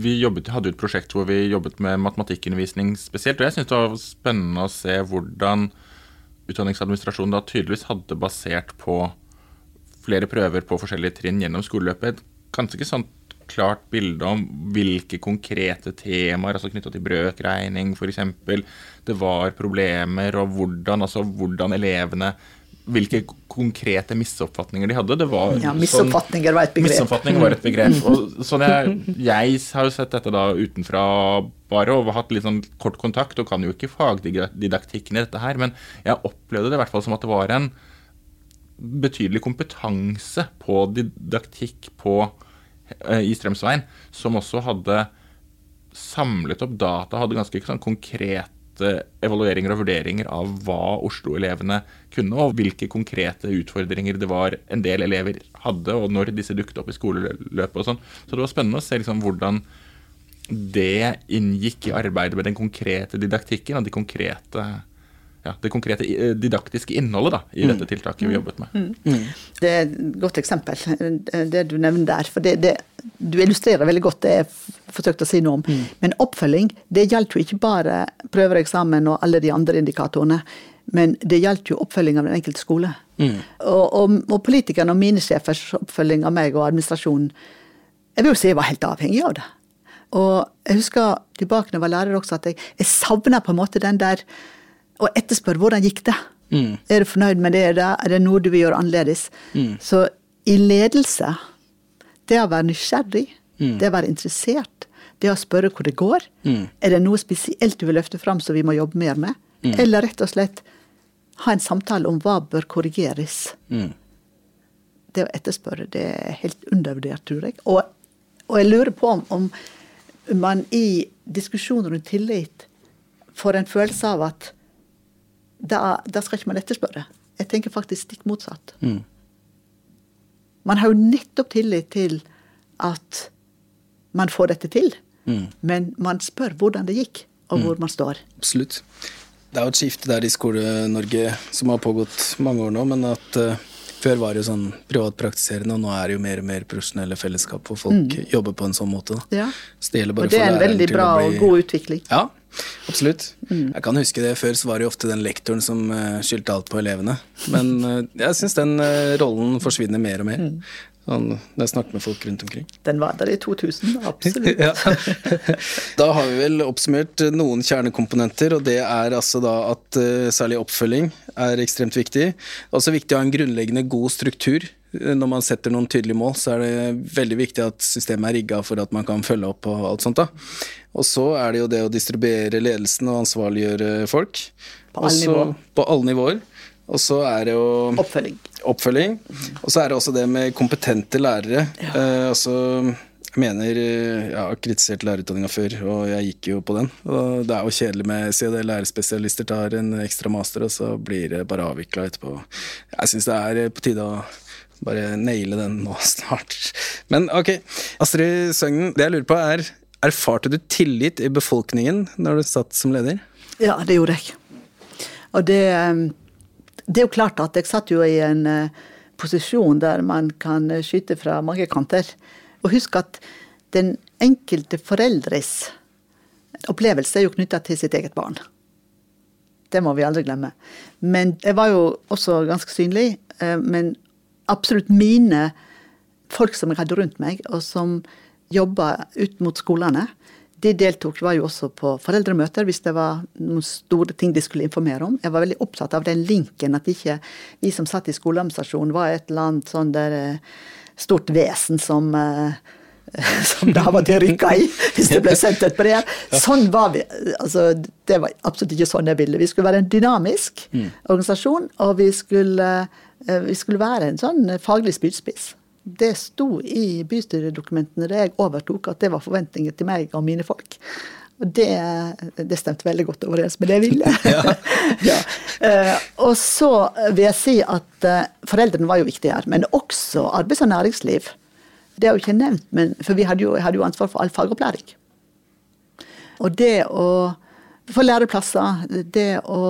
Vi jobbet, hadde et prosjekt hvor vi jobbet med matematikkundervisning spesielt. og Jeg syns det var spennende å se hvordan utdanningsadministrasjonen da tydeligvis hadde basert på flere prøver på forskjellige trinn gjennom skoleløpet. Kanskje ikke sånt klart bilde om hvilke konkrete temaer, altså knytta til brøkregning f.eks., det var problemer, og hvordan, altså hvordan elevene hvilke konkrete misoppfatninger de hadde. Det var ja, Misoppfatninger sånn, var et begrep. Misoppfatninger var et begrep. Og sånn jeg, jeg, har jo sett dette da utenfra bare og hatt litt sånn kort kontakt og kan jo ikke fagdidaktikken i dette her, men jeg opplevde det i hvert fall som at det var en betydelig kompetanse på didaktikk på, uh, i Strømsveien, som også hadde samlet opp data, hadde ganske sånn konkrete evalueringer og vurderinger av hva Oslo-elevene kunne, og hvilke konkrete utfordringer det var en del elever hadde, og når disse dukket opp i skoleløpet og sånn. Så det var spennende å se liksom hvordan det inngikk i arbeidet med den konkrete didaktikken og de konkrete ja, det konkrete eh, didaktiske innholdet da, i dette tiltaket vi jobbet med. Det er et godt eksempel, det du nevner der. For det, det, du illustrerer veldig godt det jeg forsøkte å si noe om. Men oppfølging, det gjaldt jo ikke bare prøver eksamen og alle de andre indikatorene. Men det gjaldt jo oppfølging av den enkelte skole. Og, og, og politikerne og mine sjefers oppfølging av meg og administrasjonen, jeg vil jo si jeg var helt avhengig av det. Og jeg husker tilbake når jeg var lærer også, at jeg, jeg savna på en måte den der å etterspørre hvordan gikk det. Er du fornøyd med det? Er det, det noe du vil gjøre annerledes? Så i ledelse, det å være nysgjerrig, det å være interessert, det å spørre hvor det går, er det noe spesielt du vil løfte fram som vi må jobbe mer med? Eller rett og slett ha en samtale om hva bør korrigeres. Det å etterspørre, det er helt undervurdert, tror jeg. Og, og jeg lurer på om, om man i diskusjoner rundt tillit får en følelse av at da, da skal ikke man etterspørre. Jeg tenker faktisk stikk motsatt. Man har jo nettopp tillit til at man får dette til, men man spør hvordan det gikk, og hvor man står. Absolutt. Det er jo et skifte der i Skole-Norge som har pågått mange år nå, men at uh, før var det jo sånn privatpraktiserende, og nå er det jo mer og mer profesjonelle fellesskap hvor folk jobber på en sånn måte. Ja. Så det Og det er en veldig bra bli- og god utvikling. Ja, absolutt. Jeg kan huske det før, så var det jo ofte den lektoren som eh, skyldte alt på elevene. Men eh, jeg syns den eh, rollen forsvinner mer og mer. Sånn, når jeg snakker med folk rundt omkring. Den var der i 2000, absolutt. Ja. Da har vi vel oppsummert noen kjernekomponenter, og det er altså da at særlig oppfølging er ekstremt viktig. Også viktig å ha en grunnleggende god struktur. Når man setter noen tydelige mål, så er det veldig viktig at systemet er rigga for at man kan følge opp og alt sånt. da. Og så er det jo det å distribuere ledelsen og ansvarliggjøre folk. På alle nivåer. På alle nivåer. Og så er det jo Oppfølging. oppfølging. Og så er det også det med kompetente lærere. Eh, altså, jeg mener eh, Jeg har kritisert lærerutdanninga før, og jeg gikk jo på den. Og det er jo kjedelig med det lærerspesialister tar en ekstra master, og så blir det bare avvikla etterpå. Jeg syns det er eh, på tide å bare naile den nå snart. Men ok, Astrid Søgnen, det jeg lurer på er Erfarte du tillit i befolkningen når du satt som leder? Ja, det gjorde jeg. Og det, eh, det er jo klart at jeg satt jo i en eh, posisjon der man kan skyte fra mange kanter. Og husk at den enkelte foreldres opplevelse er jo knytta til sitt eget barn. Det må vi aldri glemme. Men jeg var jo også ganske synlig. eh, Men absolutt mine folk som jeg hadde rundt meg, og som jobba ut mot skolene, de deltok var jo også på foreldremøter hvis det var noen store ting de skulle informere om. Jeg var veldig opptatt av den linken, at ikke vi som satt i skoleadministrasjonen var et eller annet sånn der eh, stort vesen som som det da var til rykka i, hvis det ble sendt et brev. Sånn var vi. altså Det var absolutt ikke sånn jeg ville. Vi skulle være en dynamisk organisasjon, og vi skulle, eh, vi skulle være en sånn faglig spydspiss. Det sto i bystyredokumentene da jeg overtok, at det var forventninger til meg og mine folk. Og det, det stemte veldig godt overens med det jeg ville. ja. Eh, og så vil jeg si at uh, foreldrene var jo viktige her, men også arbeids- og næringsliv. Det er jo ikke nevnt, men, for vi hadde jo, hadde jo ansvar for all fagopplæring. Og det å få læreplasser, det å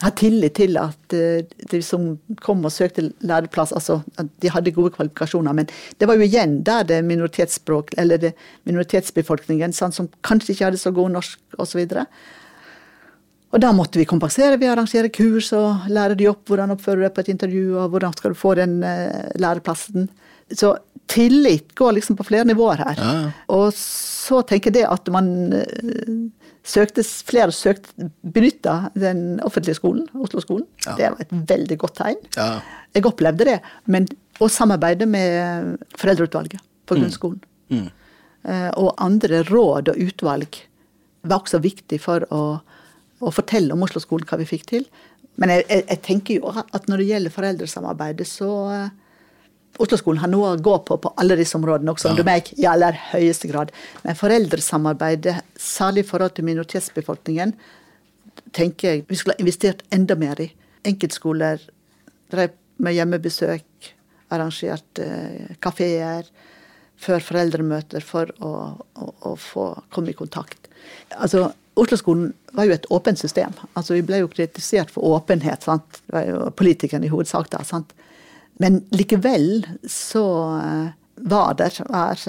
ha tillit til at eh, de som kom og søkte læreplass, altså at de hadde gode kvalifikasjoner. Men det var jo igjen der det minoritetsspråk, eller det minoritetsbefolkningen sånn, som kanskje ikke hadde så god norsk osv. Og da måtte vi kompensere ved å arrangere kurs og lære de opp hvordan oppfører du deg på et intervju, og hvordan skal du få den eh, læreplassen. Så tillit går liksom på flere nivåer her. Og så tenker jeg det at man eh, søkte, flere søkte, benytta den offentlige skolen, Oslo-skolen. Det var et veldig godt tegn. Ja. Jeg opplevde det. Men å samarbeide med foreldreutvalget på grunnskolen. Eh, Og andre råd og utvalg var også viktig for å, å fortelle om Oslo-skolen, hva vi fikk til. Men jeg, jeg, jeg tenker jo at når det gjelder foreldresamarbeidet, så eh, Oslo-skolen har noe å gå på på alle disse områdene, også under meg, i aller høyeste grad. Men foreldresamarbeidet, særlig i forhold til minoritetsbefolkningen, tenker jeg vi skulle ha investert enda mer i. Enkeltskoler drev med hjemmebesøk, arrangerte eh, kafeer før foreldremøter for å, å, å få komme i kontakt. Altså, Oslo-skolen var jo et åpent system. Altså Vi ble jo kritisert for åpenhet. sant? Det var jo politikerne i hovedsak da. sant? Men likevel så eh, var det er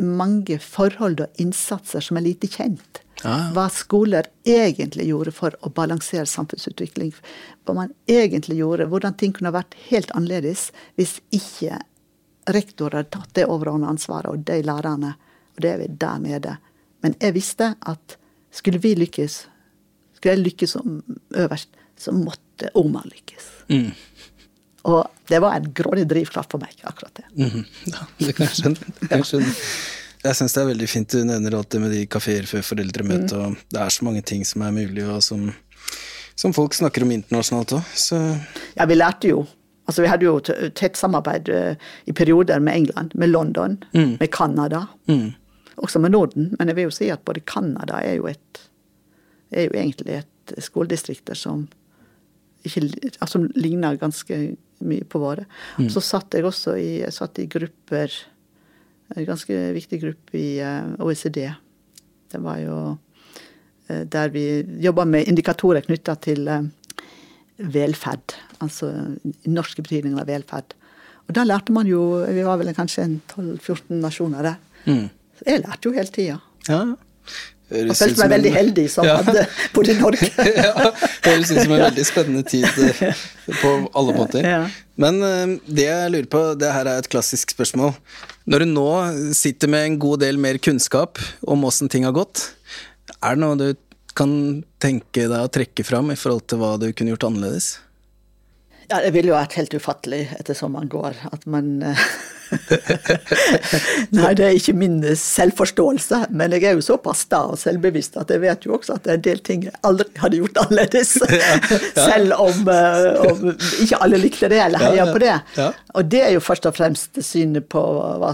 mange forhold og innsatser som er lite kjent. Ja. Hva skoler egentlig gjorde for å balansere samfunnsutvikling. Hva man egentlig gjorde, hvordan ting kunne vært helt annerledes hvis ikke rektor hadde tatt det overordnede ansvaret, og de lærerne. Og det er vi der nede. Men jeg visste at skulle vi lykkes, skulle jeg lykkes som øverst, så måtte Omar lykkes. Mm. Og det var en grådig drivkraft for meg, akkurat det. Mhm. Ja, det kan jeg skjønne. Jeg syns det er veldig fint du nevner alt det med de kafeer før foreldremøte, og det er så mange ting som er mulig, og som, som folk snakker om internasjonalt òg, så Ja, vi lærte jo. Altså, vi hadde jo tett samarbeid eh, i perioder med England, med London, med Canada. Også med Norden. Men jeg vil jo si at både Canada er jo et er jo egentlig et skoledistrikter som ikke, altså, ligner ganske mye på våre. Så satt jeg også i, jeg satt i grupper, en ganske viktig gruppe i eh, OECD. Det var jo eh, der vi jobba med indikatorer knytta til eh, velferd. Altså norske betydningen av velferd. Og da lærte man jo Vi var vel kanskje 12-14 nasjoner der. Mm. jeg lærte jo hele tida. ja. Høres jeg følte meg veldig en- heldig som Ja. hadde bodd i Norge. ja, høres ut som en veldig spennende tid eh, på alle måter. Ja. Men eh, det jeg lurer på, det her er et klassisk spørsmål. Når du nå sitter med en god del mer kunnskap om åssen ting har gått, er det noe du kan tenke deg å trekke fram i forhold til hva du kunne gjort annerledes? Ja, det ville jo vært helt ufattelig ettersom man går, at man eh, Nei, det er ikke min selvforståelse, men jeg er jo såpass sta og selvbevisst at jeg vet jo også at det er en del ting jeg aldri hadde gjort annerledes. Selv om, eh, om ikke alle likte det eller heia Ja, ja, på det. ja. Og det er jo først og fremst synet på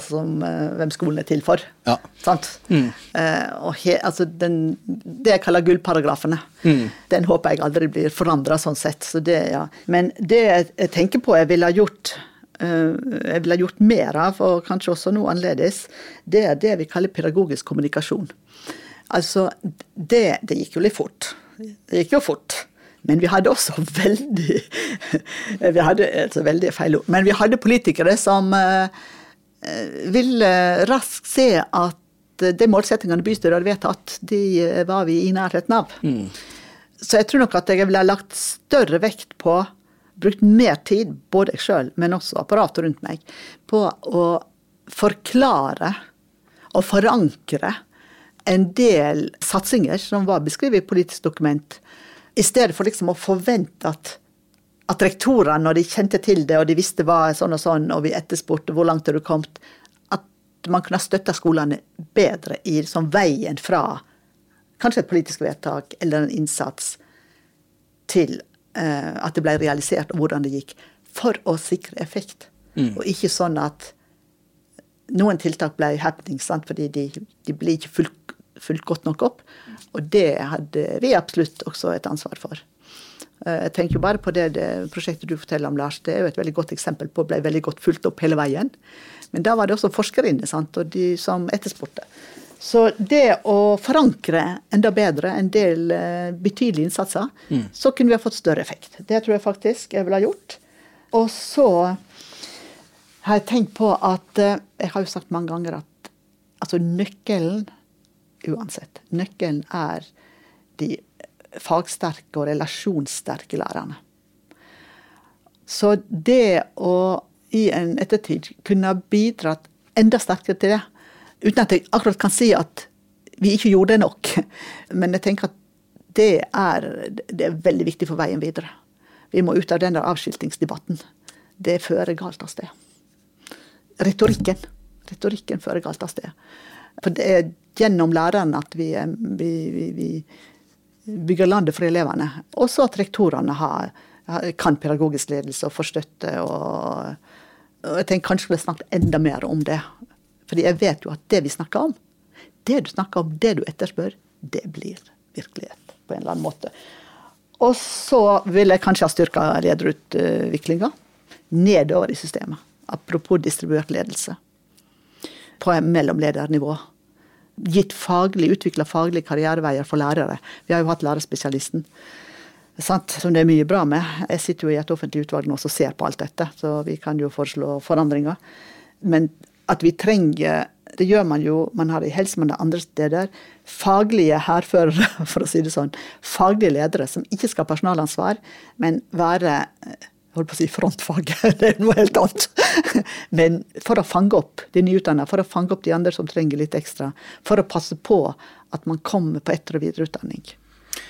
som, eh, hvem skolen er til for. Ja. Sant? Eh, og he, altså den, det jeg kaller gullparagrafene, den håper jeg aldri blir forandra sånn sett. Så det, ja. Men det jeg, tenker på jeg ville ha gjort eh, jeg ville gjort mer av, og kanskje også noe annerledes, det er det vi kaller pedagogisk kommunikasjon. Altså, det, det gikk jo litt fort. Det gikk jo fort. Men vi hadde også veldig Vi hadde altså veldig feil ord. Men vi hadde politikere som eh, eh, ville raskt se at de målsettingene bystyret hadde vedtatt, de eh, var vi i nærheten av. Så jeg tror nok at jeg ville ha lagt større vekt på, brukt mer tid, både jeg sjøl, men også apparatet rundt meg, på å forklare og forankre en del satsinger som var beskrevet i politisk dokument, i stedet for liksom å forvente at, at rektorene, når de kjente til det, og de visste hva sånn og sånn, og vi etterspurte hvor langt har du kommet, at man kunne ha støtta skolene bedre i liksom veien fra kanskje et politisk vedtak eller en innsats til at det ble realisert, og hvordan det gikk, for å sikre effekt. Og ikke sånn at noen tiltak ble happening, sant? fordi de, de ble ikke fulgt, fulgt godt nok opp. Og det hadde vi absolutt også et ansvar for. Eh, Jeg tenker jo bare på det, det prosjektet du forteller om, Lars. Det er jo et veldig godt eksempel på ble veldig godt fulgt opp hele veien. Men da var det også forskere inne, sant? og de som etterspurte. Så det å forankre enda bedre en del eh, betydelige innsatser, så kunne vi ha fått større effekt. Det tror jeg faktisk jeg ville ha gjort. Og så har jeg tenkt på at eh, Jeg har jo sagt mange ganger at altså nøkkelen uansett, nøkkelen er de fagsterke og relasjonssterke lærerne. Så det å i en ettertid kunne ha bidratt enda sterkere til det, uten at jeg akkurat kan si at vi ikke gjorde det nok, men jeg tenker at det er, det er veldig viktig for veien videre. Vi må ut av den der avskiltingsdebatten. Det fører galt av sted. Retorikken. Retorikken fører galt av sted. For det er gjennom læreren at vi, eh, vi, vi, vi bygger landet for elevene. Også at rektorene har, kan pedagogisk ledelse og får støtte. Og, og jeg tenker kanskje vi burde snakket enda mer om det. Fordi jeg vet jo at det vi snakker om, det du snakker om, det du etterspør, det blir virkelighet på en eller annen måte. Og så vil jeg kanskje ha styrka lederutviklinga nedover i systemet. Apropos distribuert ledelse. På mellomledernivå. gitt faglig, utvikla faglige karriereveier for lærere. Vi har jo hatt lærerspesialisten. Sant? Som det er mye bra med. Jeg sitter jo i et offentlig utvalg nå som ser på alt dette, så vi kan jo foreslå forandringer. Men at vi trenger Det gjør man jo, man har det i helse, man har andre steder. Faglige hærførere, for å si det sånn. Faglige ledere som ikke skal ha personalansvar, men være jeg holdt på å si frontfaget, det er noe helt annet. Men for å fange opp de nyutdanna, for å fange opp de andre som trenger litt ekstra. For å passe på at man kommer på etter- og videreutdanning.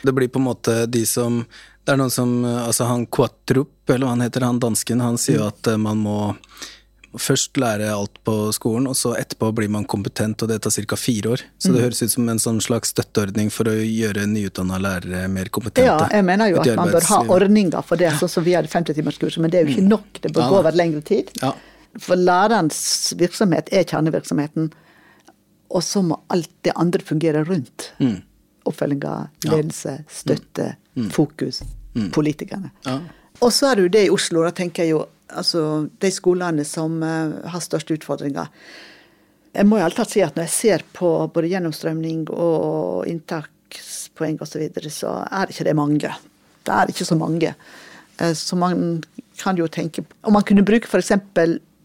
Det blir på en måte de som Det er noen som Altså han Quatrup, eller hva han heter, han dansken, han sier jo at eh, man må først lære alt på skolen, og så etterpå blir man kompetent, og det tar ca. fire år. Så det høres ut som en sånn slags støtteordning for å gjøre nyutdanna lærere mer kompetente. Ja, jeg mener jo at man bør ha ordninger for det, sånn som vi hadde 50-timerskurset, men det er jo ikke nok. Det bør Ja. gå over lengre tid. Ja. For lærerens virksomhet er kjernevirksomheten, og så må alt det andre fungere rundt. Mm. Oppfølginga, ledelse, støtte, fokus, politikerne. Ja. Og så er det jo det i Oslo, da tenker jeg jo altså de skolene som eh, har største utfordringer. Jeg må jo alltid si at når jeg ser på både gjennomstrømning og inntakspoeng osv., så, videre, så er ikke det mange. Det er ikke så mange. Eh, Så man kan jo tenke Om man kunne bruke f.eks.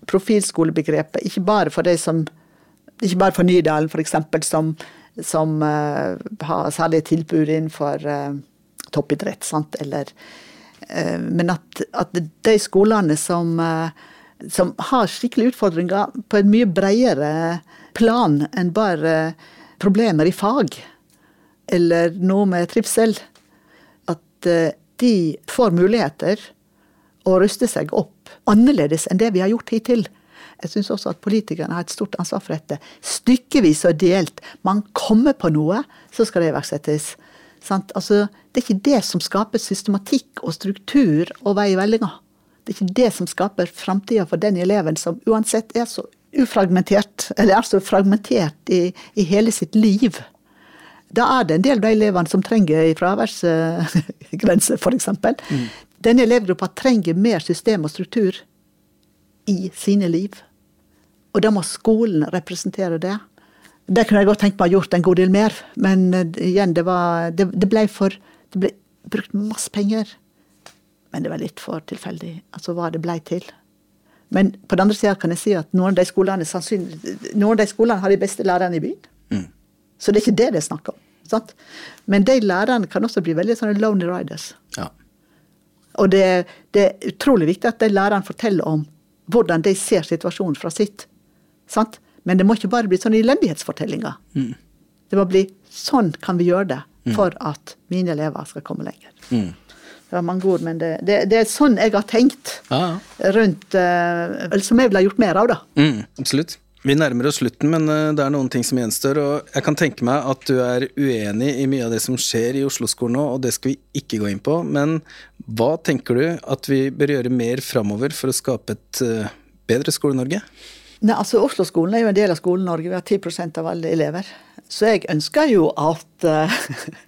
profilskolebegrepet, ikke bare for de som ikke bare for Nydalen, f.eks., som, som uh, har særlige tilbud innenfor uh, toppidrett, sant, eller Men at, at de skolene som, eh, som har skikkelige utfordringer på en mye bredere plan enn bare problemer i fag, eller noe med trivsel, at eh, de får muligheter å ruste seg opp annerledes enn det vi har gjort hittil. Jeg syns også at politikerne har et stort ansvar for dette. Stykkevis og delt. Man kommer på noe, så skal det iverksettes. Sant? Altså, det er ikke det som skaper systematikk og struktur og vei i vellinga. Det er ikke det som skaper framtida for den eleven som uansett er så ufragmentert, eller er så fragmentert i, i hele sitt liv. Da er det en del av de elevene som trenger en fraværsgrense, f.eks. Mm. Denne elevgruppa trenger mer system og struktur i sine liv. Og da må skolen representere det. Det kunne jeg godt tenkt meg å ha gjort en god del mer, men eh, igjen, det, var, det, det ble for Det ble brukt masse penger. Men det var litt for tilfeldig, altså hva det ble til. Men på den andre sida kan jeg si at noen av de skolene noen av de skolene har de beste lærerne i byen. Så det er ikke det det er snakk om. Sant? Men de lærerne kan også bli veldig sånne lonely riders. Ja. Og det, det er utrolig viktig at de lærerne forteller om hvordan de ser situasjonen fra sitt. Sant? Men det må ikke bare bli sånne elendighetsfortellinger. Det må bli sånn kan vi gjøre det for at mine elever skal komme lenger. Det var mange ord, men det, det, det er sånn jeg har tenkt Ja, rundt uh, Som jeg ville gjort mer av, da. Mm, absolutt. Vi nærmer oss slutten, men eh, det er noen ting som gjenstår. Og jeg kan tenke meg at du er uenig i mye av det som skjer i Oslo-skolen nå, og det skal vi ikke gå inn på. Men hva tenker du at vi bør gjøre mer framover for å skape et eh, bedre Skole-Norge? Nei, altså Oslo-skolen er jo en del av Skole-Norge. Vi har 10% av alle elever. Så jeg ønsker jo at uh,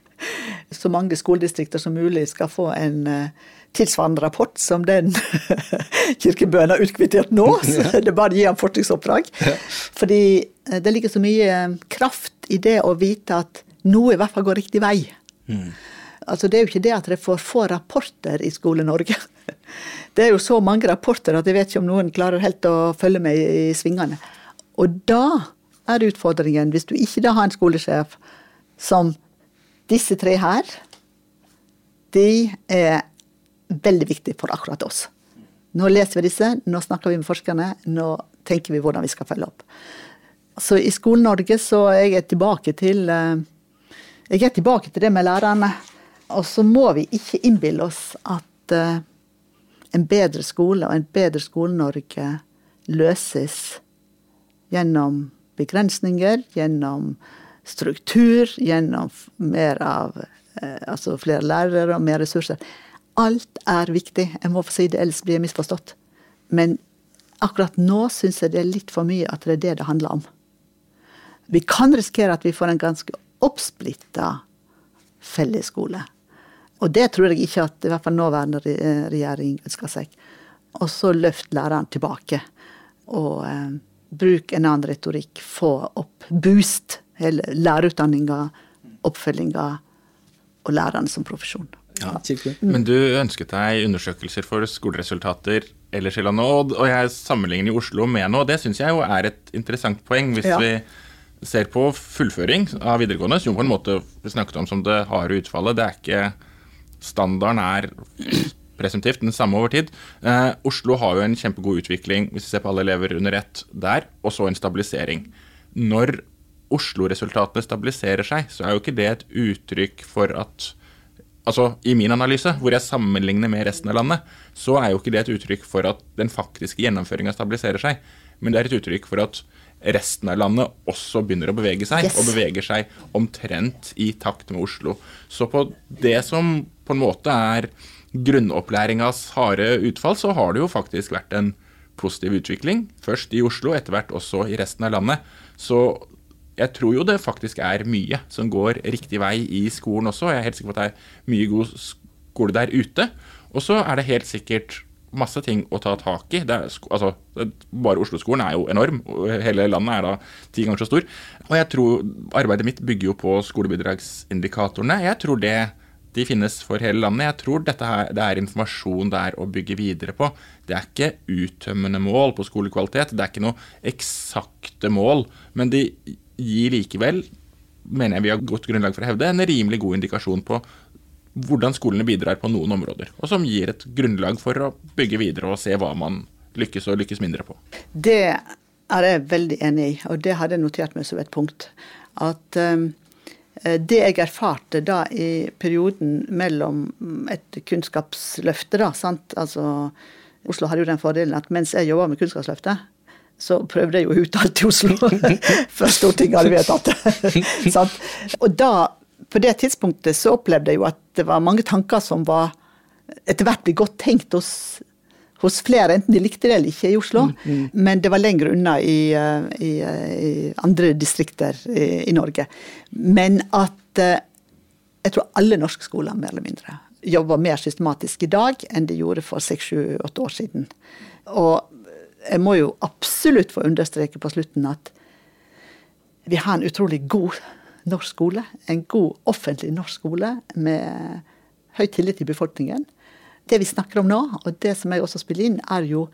så mange skoledistrikter som mulig skal få en uh, tilsvarende rapport som den Kirkebøen har utkvittert nå. Så det er bare å gi ham forskningsoppdrag. Fordi uh, det ligger så mye kraft i det å vite at noe i hvert fall går riktig vei. Altså Det er jo ikke det at dere får få rapporter i Skole-Norge. Det er jo så mange rapporter at jeg vet ikke om noen klarer helt å følge med i svingene. Og da er utfordringen, hvis du ikke da har en skolesjef som disse tre her, de er veldig viktige for akkurat oss. Nå leser vi disse, nå snakker vi med forskerne, nå tenker vi hvordan vi skal følge opp. Så i Skole-Norge så er jeg tilbake til eh, Jeg er tilbake til det med lærerne. Og så må vi ikke innbille oss at eh, en bedre skole og en bedre Skole-Norge løses gjennom begrensninger, gjennom struktur, gjennom mer av eh, altså flere lærere og mer ressurser. Alt er viktig. Jeg må få si det, ellers blir jeg misforstått. Men akkurat nå syns jeg det er litt for mye at det er det det handler om. Vi kan risikere at vi får en ganske oppsplitta fellesskole. Og det tror jeg ikke at i hvert fall nåværende re- eh, regjering ønsker seg. Og så løft læreren tilbake. Og eh, bruk en annen retorikk. Få opp boost hele lærerutdanninga, oppfølginga og lærerne som profesjon. Ja. Men du ønsket deg undersøkelser for skoleresultater ellers i landet, og, og jeg sammenligner i Oslo med noe, og det syns jeg jo er et interessant poeng. Hvis Ja. vi ser på fullføring av videregående, som på en måte vi snakket om som det harde utfallet, det er ikke Standarden er presumptivt den samme over tid. Eh, Oslo har jo en kjempegod utvikling hvis vi ser på alle elever under ett der, og så en stabilisering. Når Oslo-resultatene stabiliserer seg, så er jo ikke det et uttrykk for at Altså, I min analyse, hvor jeg sammenligner med resten av landet, så er jo ikke det et uttrykk for at den faktiske gjennomføringa stabiliserer seg, men det er et uttrykk for at resten av landet også begynner å bevege seg, Yes. og beveger seg omtrent i takt med Oslo. Så på det som på en måte er grunnopplæringas harde utfall, så har det jo faktisk vært en positiv utvikling. Først i Oslo, etter hvert også i resten av landet. Så jeg tror jo det faktisk er mye som går riktig vei i skolen også. Jeg er helt sikker på at det er mye god skole der ute. Og så er det helt sikkert masse ting å ta tak i. Er, altså, bare Oslo-skolen er jo enorm, hele landet er da ti ganger så stor. Og jeg tror arbeidet mitt bygger jo på skolebidragsindikatorene. Jeg tror det de finnes for hele landet. Jeg tror dette her, det er informasjon det er å bygge videre på. Det er ikke uttømmende mål på skolekvalitet. Det er ikke noe eksakte mål. Men de gir likevel, mener jeg vi har godt grunnlag for å hevde, en rimelig god indikasjon på hvordan skolene bidrar på noen områder. Og som gir et grunnlag for å bygge videre og se hva man lykkes og lykkes mindre på. Det er jeg veldig enig i, og det hadde jeg notert meg som et punkt. At um, det jeg erfarte da i perioden mellom et kunnskapsløfte, da, sant? Altså, Oslo hadde jo den fordelen at mens jeg jobba med Kunnskapsløftet, så prøvde jeg jo ut alt i Oslo før Stortinget hadde vedtatt det. Og da, på det tidspunktet så opplevde jeg jo at det var mange tanker som var etter hvert blitt godt tenkt hos hos flere, enten de likte det eller ikke i Oslo. Men det var lenger unna i, eh, i, eh, i andre distrikter i, i Norge. Men at eh, jeg tror alle norske skoler mer eller mindre jobber mer systematisk i dag enn de gjorde for seks, sju, åtte år siden. Og jeg må jo absolutt få understreke på slutten at vi har en utrolig god norsk skole. En god offentlig norsk skole med høy tillit i befolkningen. Det vi snakker om nå, og det som jeg også spiller inn, er jo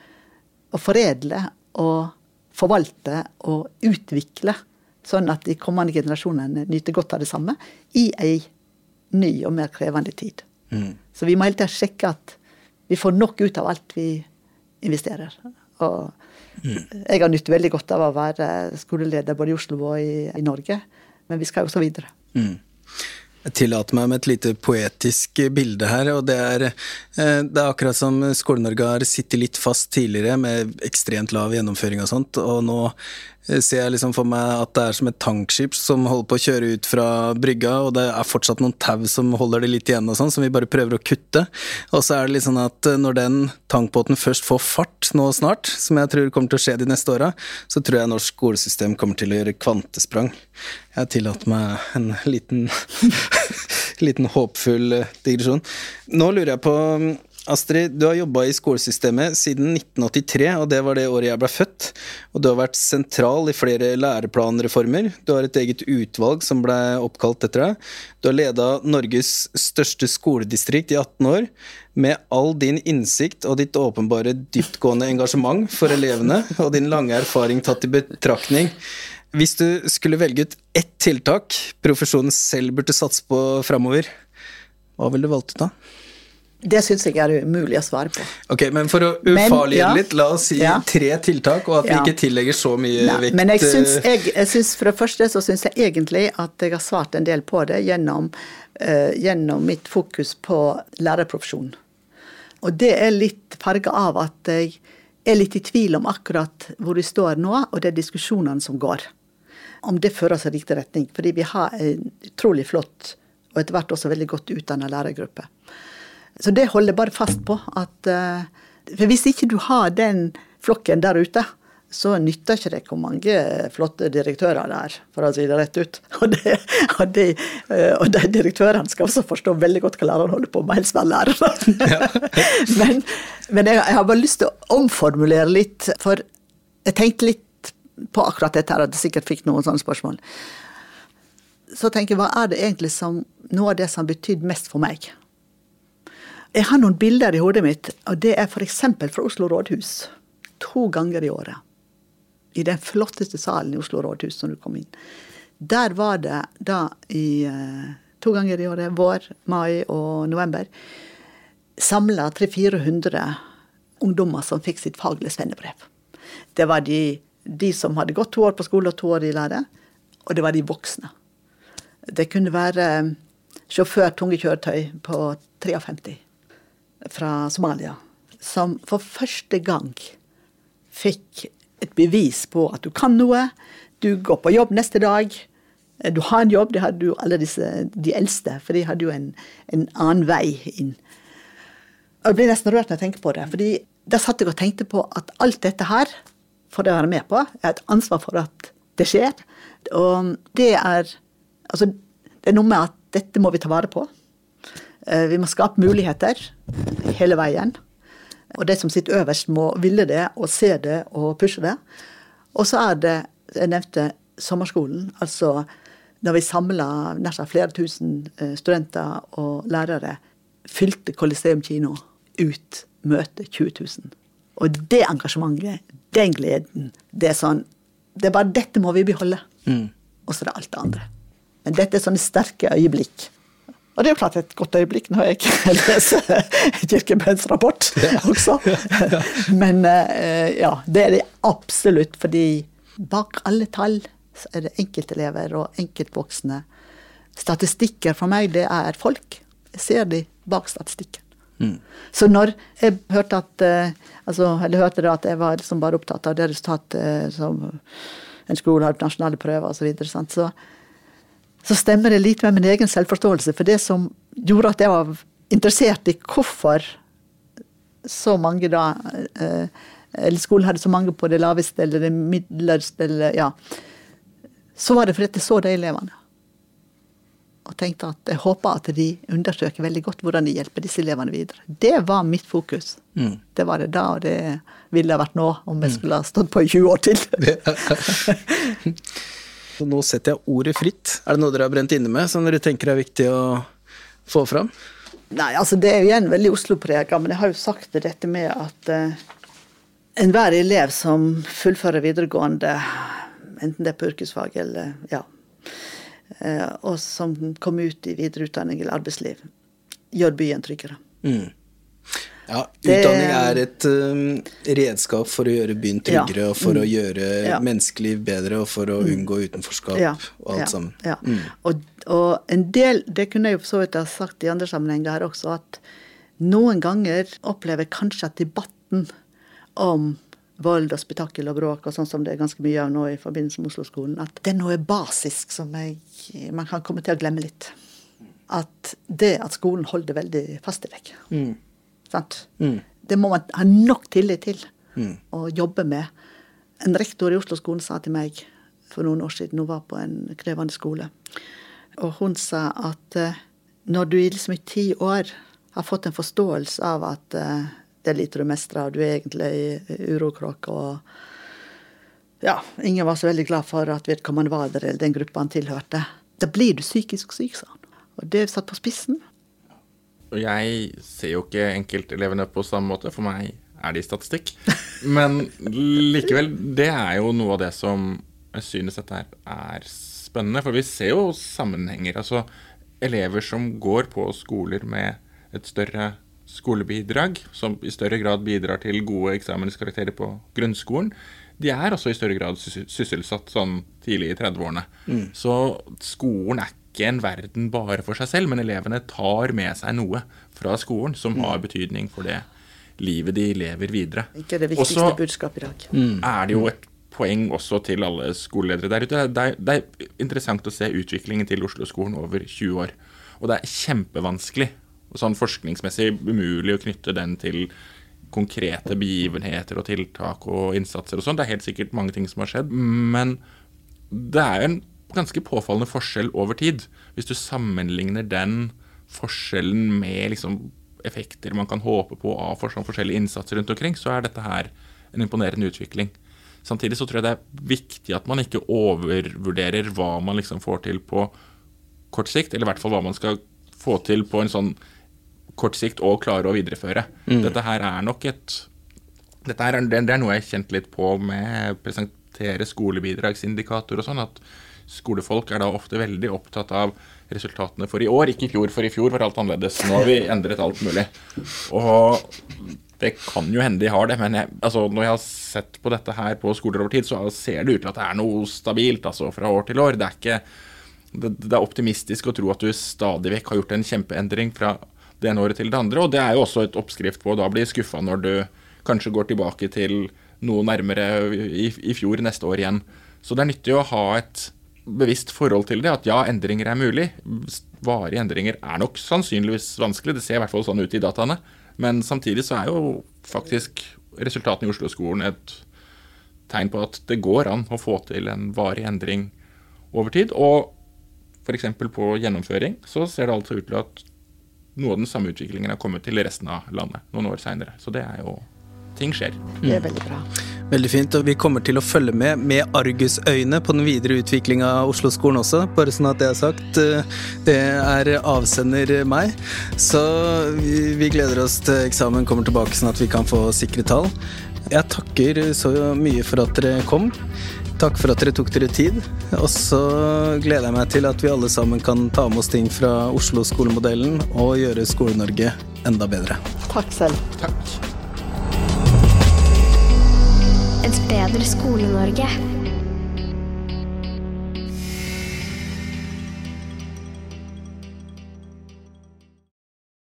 å foredle og forvalte og utvikle, sånn at de kommende generasjonene nyter godt av det samme i ei ny og mer krevende tid. Så vi må hele tida sjekke at vi får nok ut av alt vi investerer. Og jeg har nytt veldig godt av å være skoleleder både i Oslo og i, i Norge, men vi skal jo så videre. Jeg tillater meg med et lite poetisk bilde her, og det er, eh, det er akkurat som Skole-Norge har sittet litt fast tidligere med ekstremt lav gjennomføring og sånt, og nå ser jeg liksom for meg at det er som et tankskip som holder på å kjøre ut fra brygga, og det er fortsatt noen tau som holder det litt igjen og sånn, som vi bare prøver å kutte. Og så er det litt sånn at eh, når den tankbåten først får fart nå snart, som jeg tror kommer til å skje de neste åra, så tror jeg norsk skolesystem kommer til å gjøre kvantesprang. Jeg tillater meg en liten, liten håpfull eh, digresjon. Nå lurer jeg på, mm, Astrid, du har jobba i skolesystemet siden 1983, og det var det året jeg ble født. Og du har vært sentral i flere læreplanreformer. Du har et eget utvalg som ble oppkalt etter deg. Du har leda Norges største skoledistrikt i 18 år. Med all din innsikt og ditt åpenbare dyptgående engasjement for elevene, og din lange erfaring tatt i betraktning, hvis du skulle velge ut ett tiltak profesjonen selv burde satse på framover, hva ville du valgt ut da? Det syns jeg er umulig å svare på. Ok, Men for å ufarliggjøre ja. litt, la oss si Ja. tre tiltak, og at vi ikke tillegger så mye Nei, vekt men jeg syns, eh, jeg, jeg syns for det første så syns jeg egentlig at jeg har svart en del på det gjennom, uh, gjennom mitt fokus på lærerprofesjonen. Og det er litt farga av at jeg er litt i tvil om akkurat hvor vi står nå, og det er diskusjonene som går. Om det fører oss i riktig retning. Fordi vi har en utrolig flott, og etter hvert også veldig godt utdanna lærergruppe. Så det holder jeg bare fast på. At, eh, for hvis ikke du har den flokken der ute, så nytter ikke det hvor mange flotte direktører det er, for å si det rett ut. Og, det, og, de, eh, og de direktørene skal også forstå veldig godt hva læreren holder på med, helst være lærere. men men jeg, jeg har bare lyst til å omformulere litt, for jeg tenkte litt på akkurat dette her, at jeg sikkert fikk noen sånne spørsmål. så tenker jeg, hva er det egentlig som noe av det som har betydd mest for meg? Jeg har noen bilder i hodet mitt, og det er f.eks. fra Oslo rådhus. To ganger i året. I den flotteste salen i Oslo rådhus når du kom inn. Der var det da i eh, to ganger i året, vår, mai og november, samla 300-400 ungdommer som fikk sitt faglige svennebrev. Det var de, de som hadde gått to år på skole og to år i lære, og det var de voksne. Det kunne være sjåfør tunge kjøretøy på 53 fra Somalia, som for første gang fikk et bevis på at du kan noe. Du går på jobb neste dag. Du har en jobb. Det hadde jo alle disse, de eldste, for de hadde jo en, en annen vei inn. Og Jeg blir nesten rørt når jeg tenker på det. fordi da satt jeg og tenkte på at alt dette her, får jeg være med på, Jeg har et ansvar for at det skjer. Og det er Altså, det er noe med at dette må vi ta vare på. Eh, Vi må skape muligheter hele veien. Og de som sitter øverst, må ville det og se det og pushe det. Og så er det, jeg nevnte sommerskolen. Altså når vi samla nesten flere tusen eh, studenter og lærere, fylte Coliseum kino ut møte 20 000. Og det engasjementet, den gleden, det er sånn Det er bare dette må vi beholde. Og så er det alt det andre. Men dette er sånne sterke øyeblikk. Og det er jo klart et godt øyeblikk når jeg leser Kirkebøens rapport også. Men eh, ja, det er det absolutt, fordi bak alle tall så er det enkeltelever og enkeltvoksne. Statistikker for meg, det er folk. Jeg ser de bak statistikken. Så når jeg hørte at eh, altså, eller hørte det at jeg var liksom bare opptatt av det resultatet eh, som en skole har på nasjonale prøver osv., så, videre, sant, så så stemmer det litt med min egen selvforståelse. For det som gjorde at jeg var interessert i hvorfor så mange da eh, Eller skolen hadde så mange på det laveste eller det midlerste eller ja. Så var det fordi jeg så de elevene. Og tenkte at jeg håper at de undersøker veldig godt hvordan de hjelper disse elevene videre. Det var mitt fokus. Det var det da, og det ville det vært nå, om jeg skulle ha stått på i 20 år til. Så nå setter jeg ordet fritt. Er det noe dere har brent inne med, som dere tenker er viktig å få fram? Nei, altså det er jo igjen veldig Oslo-prega, men jeg har jo sagt det dette med at uh, enhver elev som fullfører videregående, enten det er på yrkesfag eller ja, uh, og som kommer ut i videreutdanning eller arbeidsliv, gjør byen tryggere. Ja, utdanning er et um, redskap for å gjøre byen tryggere, Ja. og for å Mm. gjøre Ja. menneskeliv bedre, og for å unngå utenforskap Ja, og alt sammen. Ja. Og, og en del, det kunne jeg jo for så vidt ha sagt i andre sammenhenger her også, at noen ganger opplever jeg kanskje at debatten om vold og spetakkel og bråk, og sånn som det er ganske mye av nå i forbindelse med Oslo-skolen, at det er noe basisk som jeg, man kan komme til å glemme litt. At det at skolen holder veldig fast i deg. Sant? Det må man ha nok tillit til å jobbe med. En rektor i Oslo-skolen sa til meg for noen år siden, hun var på en krevende skole, og hun sa at eh, når du liksom i ti år har fått en forståelse av at eh, det er lite du mestrer, og du er egentlig i urokråk, og ja, ingen var så veldig glad for at vedkommende var der, eller den gruppa han tilhørte, da blir du psykisk syk, sa han. Og det er satt på spissen. Og jeg ser jo ikke enkeltelevene på samme måte. For meg er de statistikk. Men likevel, det er jo noe av det som jeg synes dette her er spennende. For vi ser jo sammenhenger. Altså elever som går på skoler med et større skolebidrag, som i større grad bidrar til gode eksamenskarakterer på grunnskolen, de er også i større grad sysselsatt sånn tidlig i 30-årene. Så skolen er ikke en verden bare for seg selv, men elevene tar med seg noe fra skolen som har betydning for det livet de lever videre. Ikke det viktigste budskapet i dag. er det jo et poeng også til alle skoleledere der ute. Det er, det er interessant å se utviklingen til Oslo-skolen over 20 år. Og det er kjempevanskelig, og sånn forskningsmessig umulig å knytte den til konkrete begivenheter og tiltak og innsatser og sånn. Det er helt sikkert mange ting som har skjedd, men det er jo en ganske påfallende forskjell over tid. Hvis du sammenligner den forskjellen med liksom effekter man kan håpe på av for sånn forskjellige innsatser rundt omkring, så er dette her en imponerende utvikling. Samtidig så tror jeg det er viktig at man ikke overvurderer hva man liksom får til på kort sikt, eller i hvert fall hva man skal få til på en sånn kort sikt og klare å videreføre. Dette her er nok et dette her er, det er noe jeg har kjent litt på med å presentere skolebidragsindikator og sånn, at skolefolk er da ofte veldig opptatt av resultatene for i år, ikke i fjor, for i fjor var alt annerledes. Nå har vi endret alt mulig. Og det kan jo hende de har det, men jeg, altså, når jeg har sett på dette her på skoler over tid, så ser det ut til at det er noe stabilt altså, fra år til år. Det er ikke det, det er optimistisk å tro at du stadig vekk har gjort en kjempeendring fra det ene året til det andre, og det er jo også et oppskrift på å da bli skuffa når du kanskje går tilbake til noe nærmere i, i fjor neste år igjen. Så det er nyttig å ha et bevisst forhold til det, at ja, endringer er mulig. Varige endringer er nok sannsynligvis vanskelig, det ser i hvert fall sånn ut i dataene. Men samtidig så er jo faktisk resultatene i Oslo-skolen et tegn på at det går an å få til en varig endring over tid. Og f.eks. på gjennomføring så ser det altså ut til at noe av den samme utviklingen har kommet til resten av landet noen år seinere. Så det er jo Ting skjer. Det er veldig bra. Veldig fint, og vi kommer til å følge med med argusøyne på den videre utviklinga av Oslo-skolen også, bare sånn at det er sagt. Det er avsender meg, så vi, vi gleder oss til eksamen kommer tilbake sånn at vi kan få sikre tall. Jeg takker så mye for at dere kom. Takk for at dere tok dere tid. Og så gleder jeg meg til at vi alle sammen kan ta med oss ting fra Oslo-skolemodellen og gjøre Skole-Norge enda bedre. Takk selv. Takk. Et bedre Skole-Norge.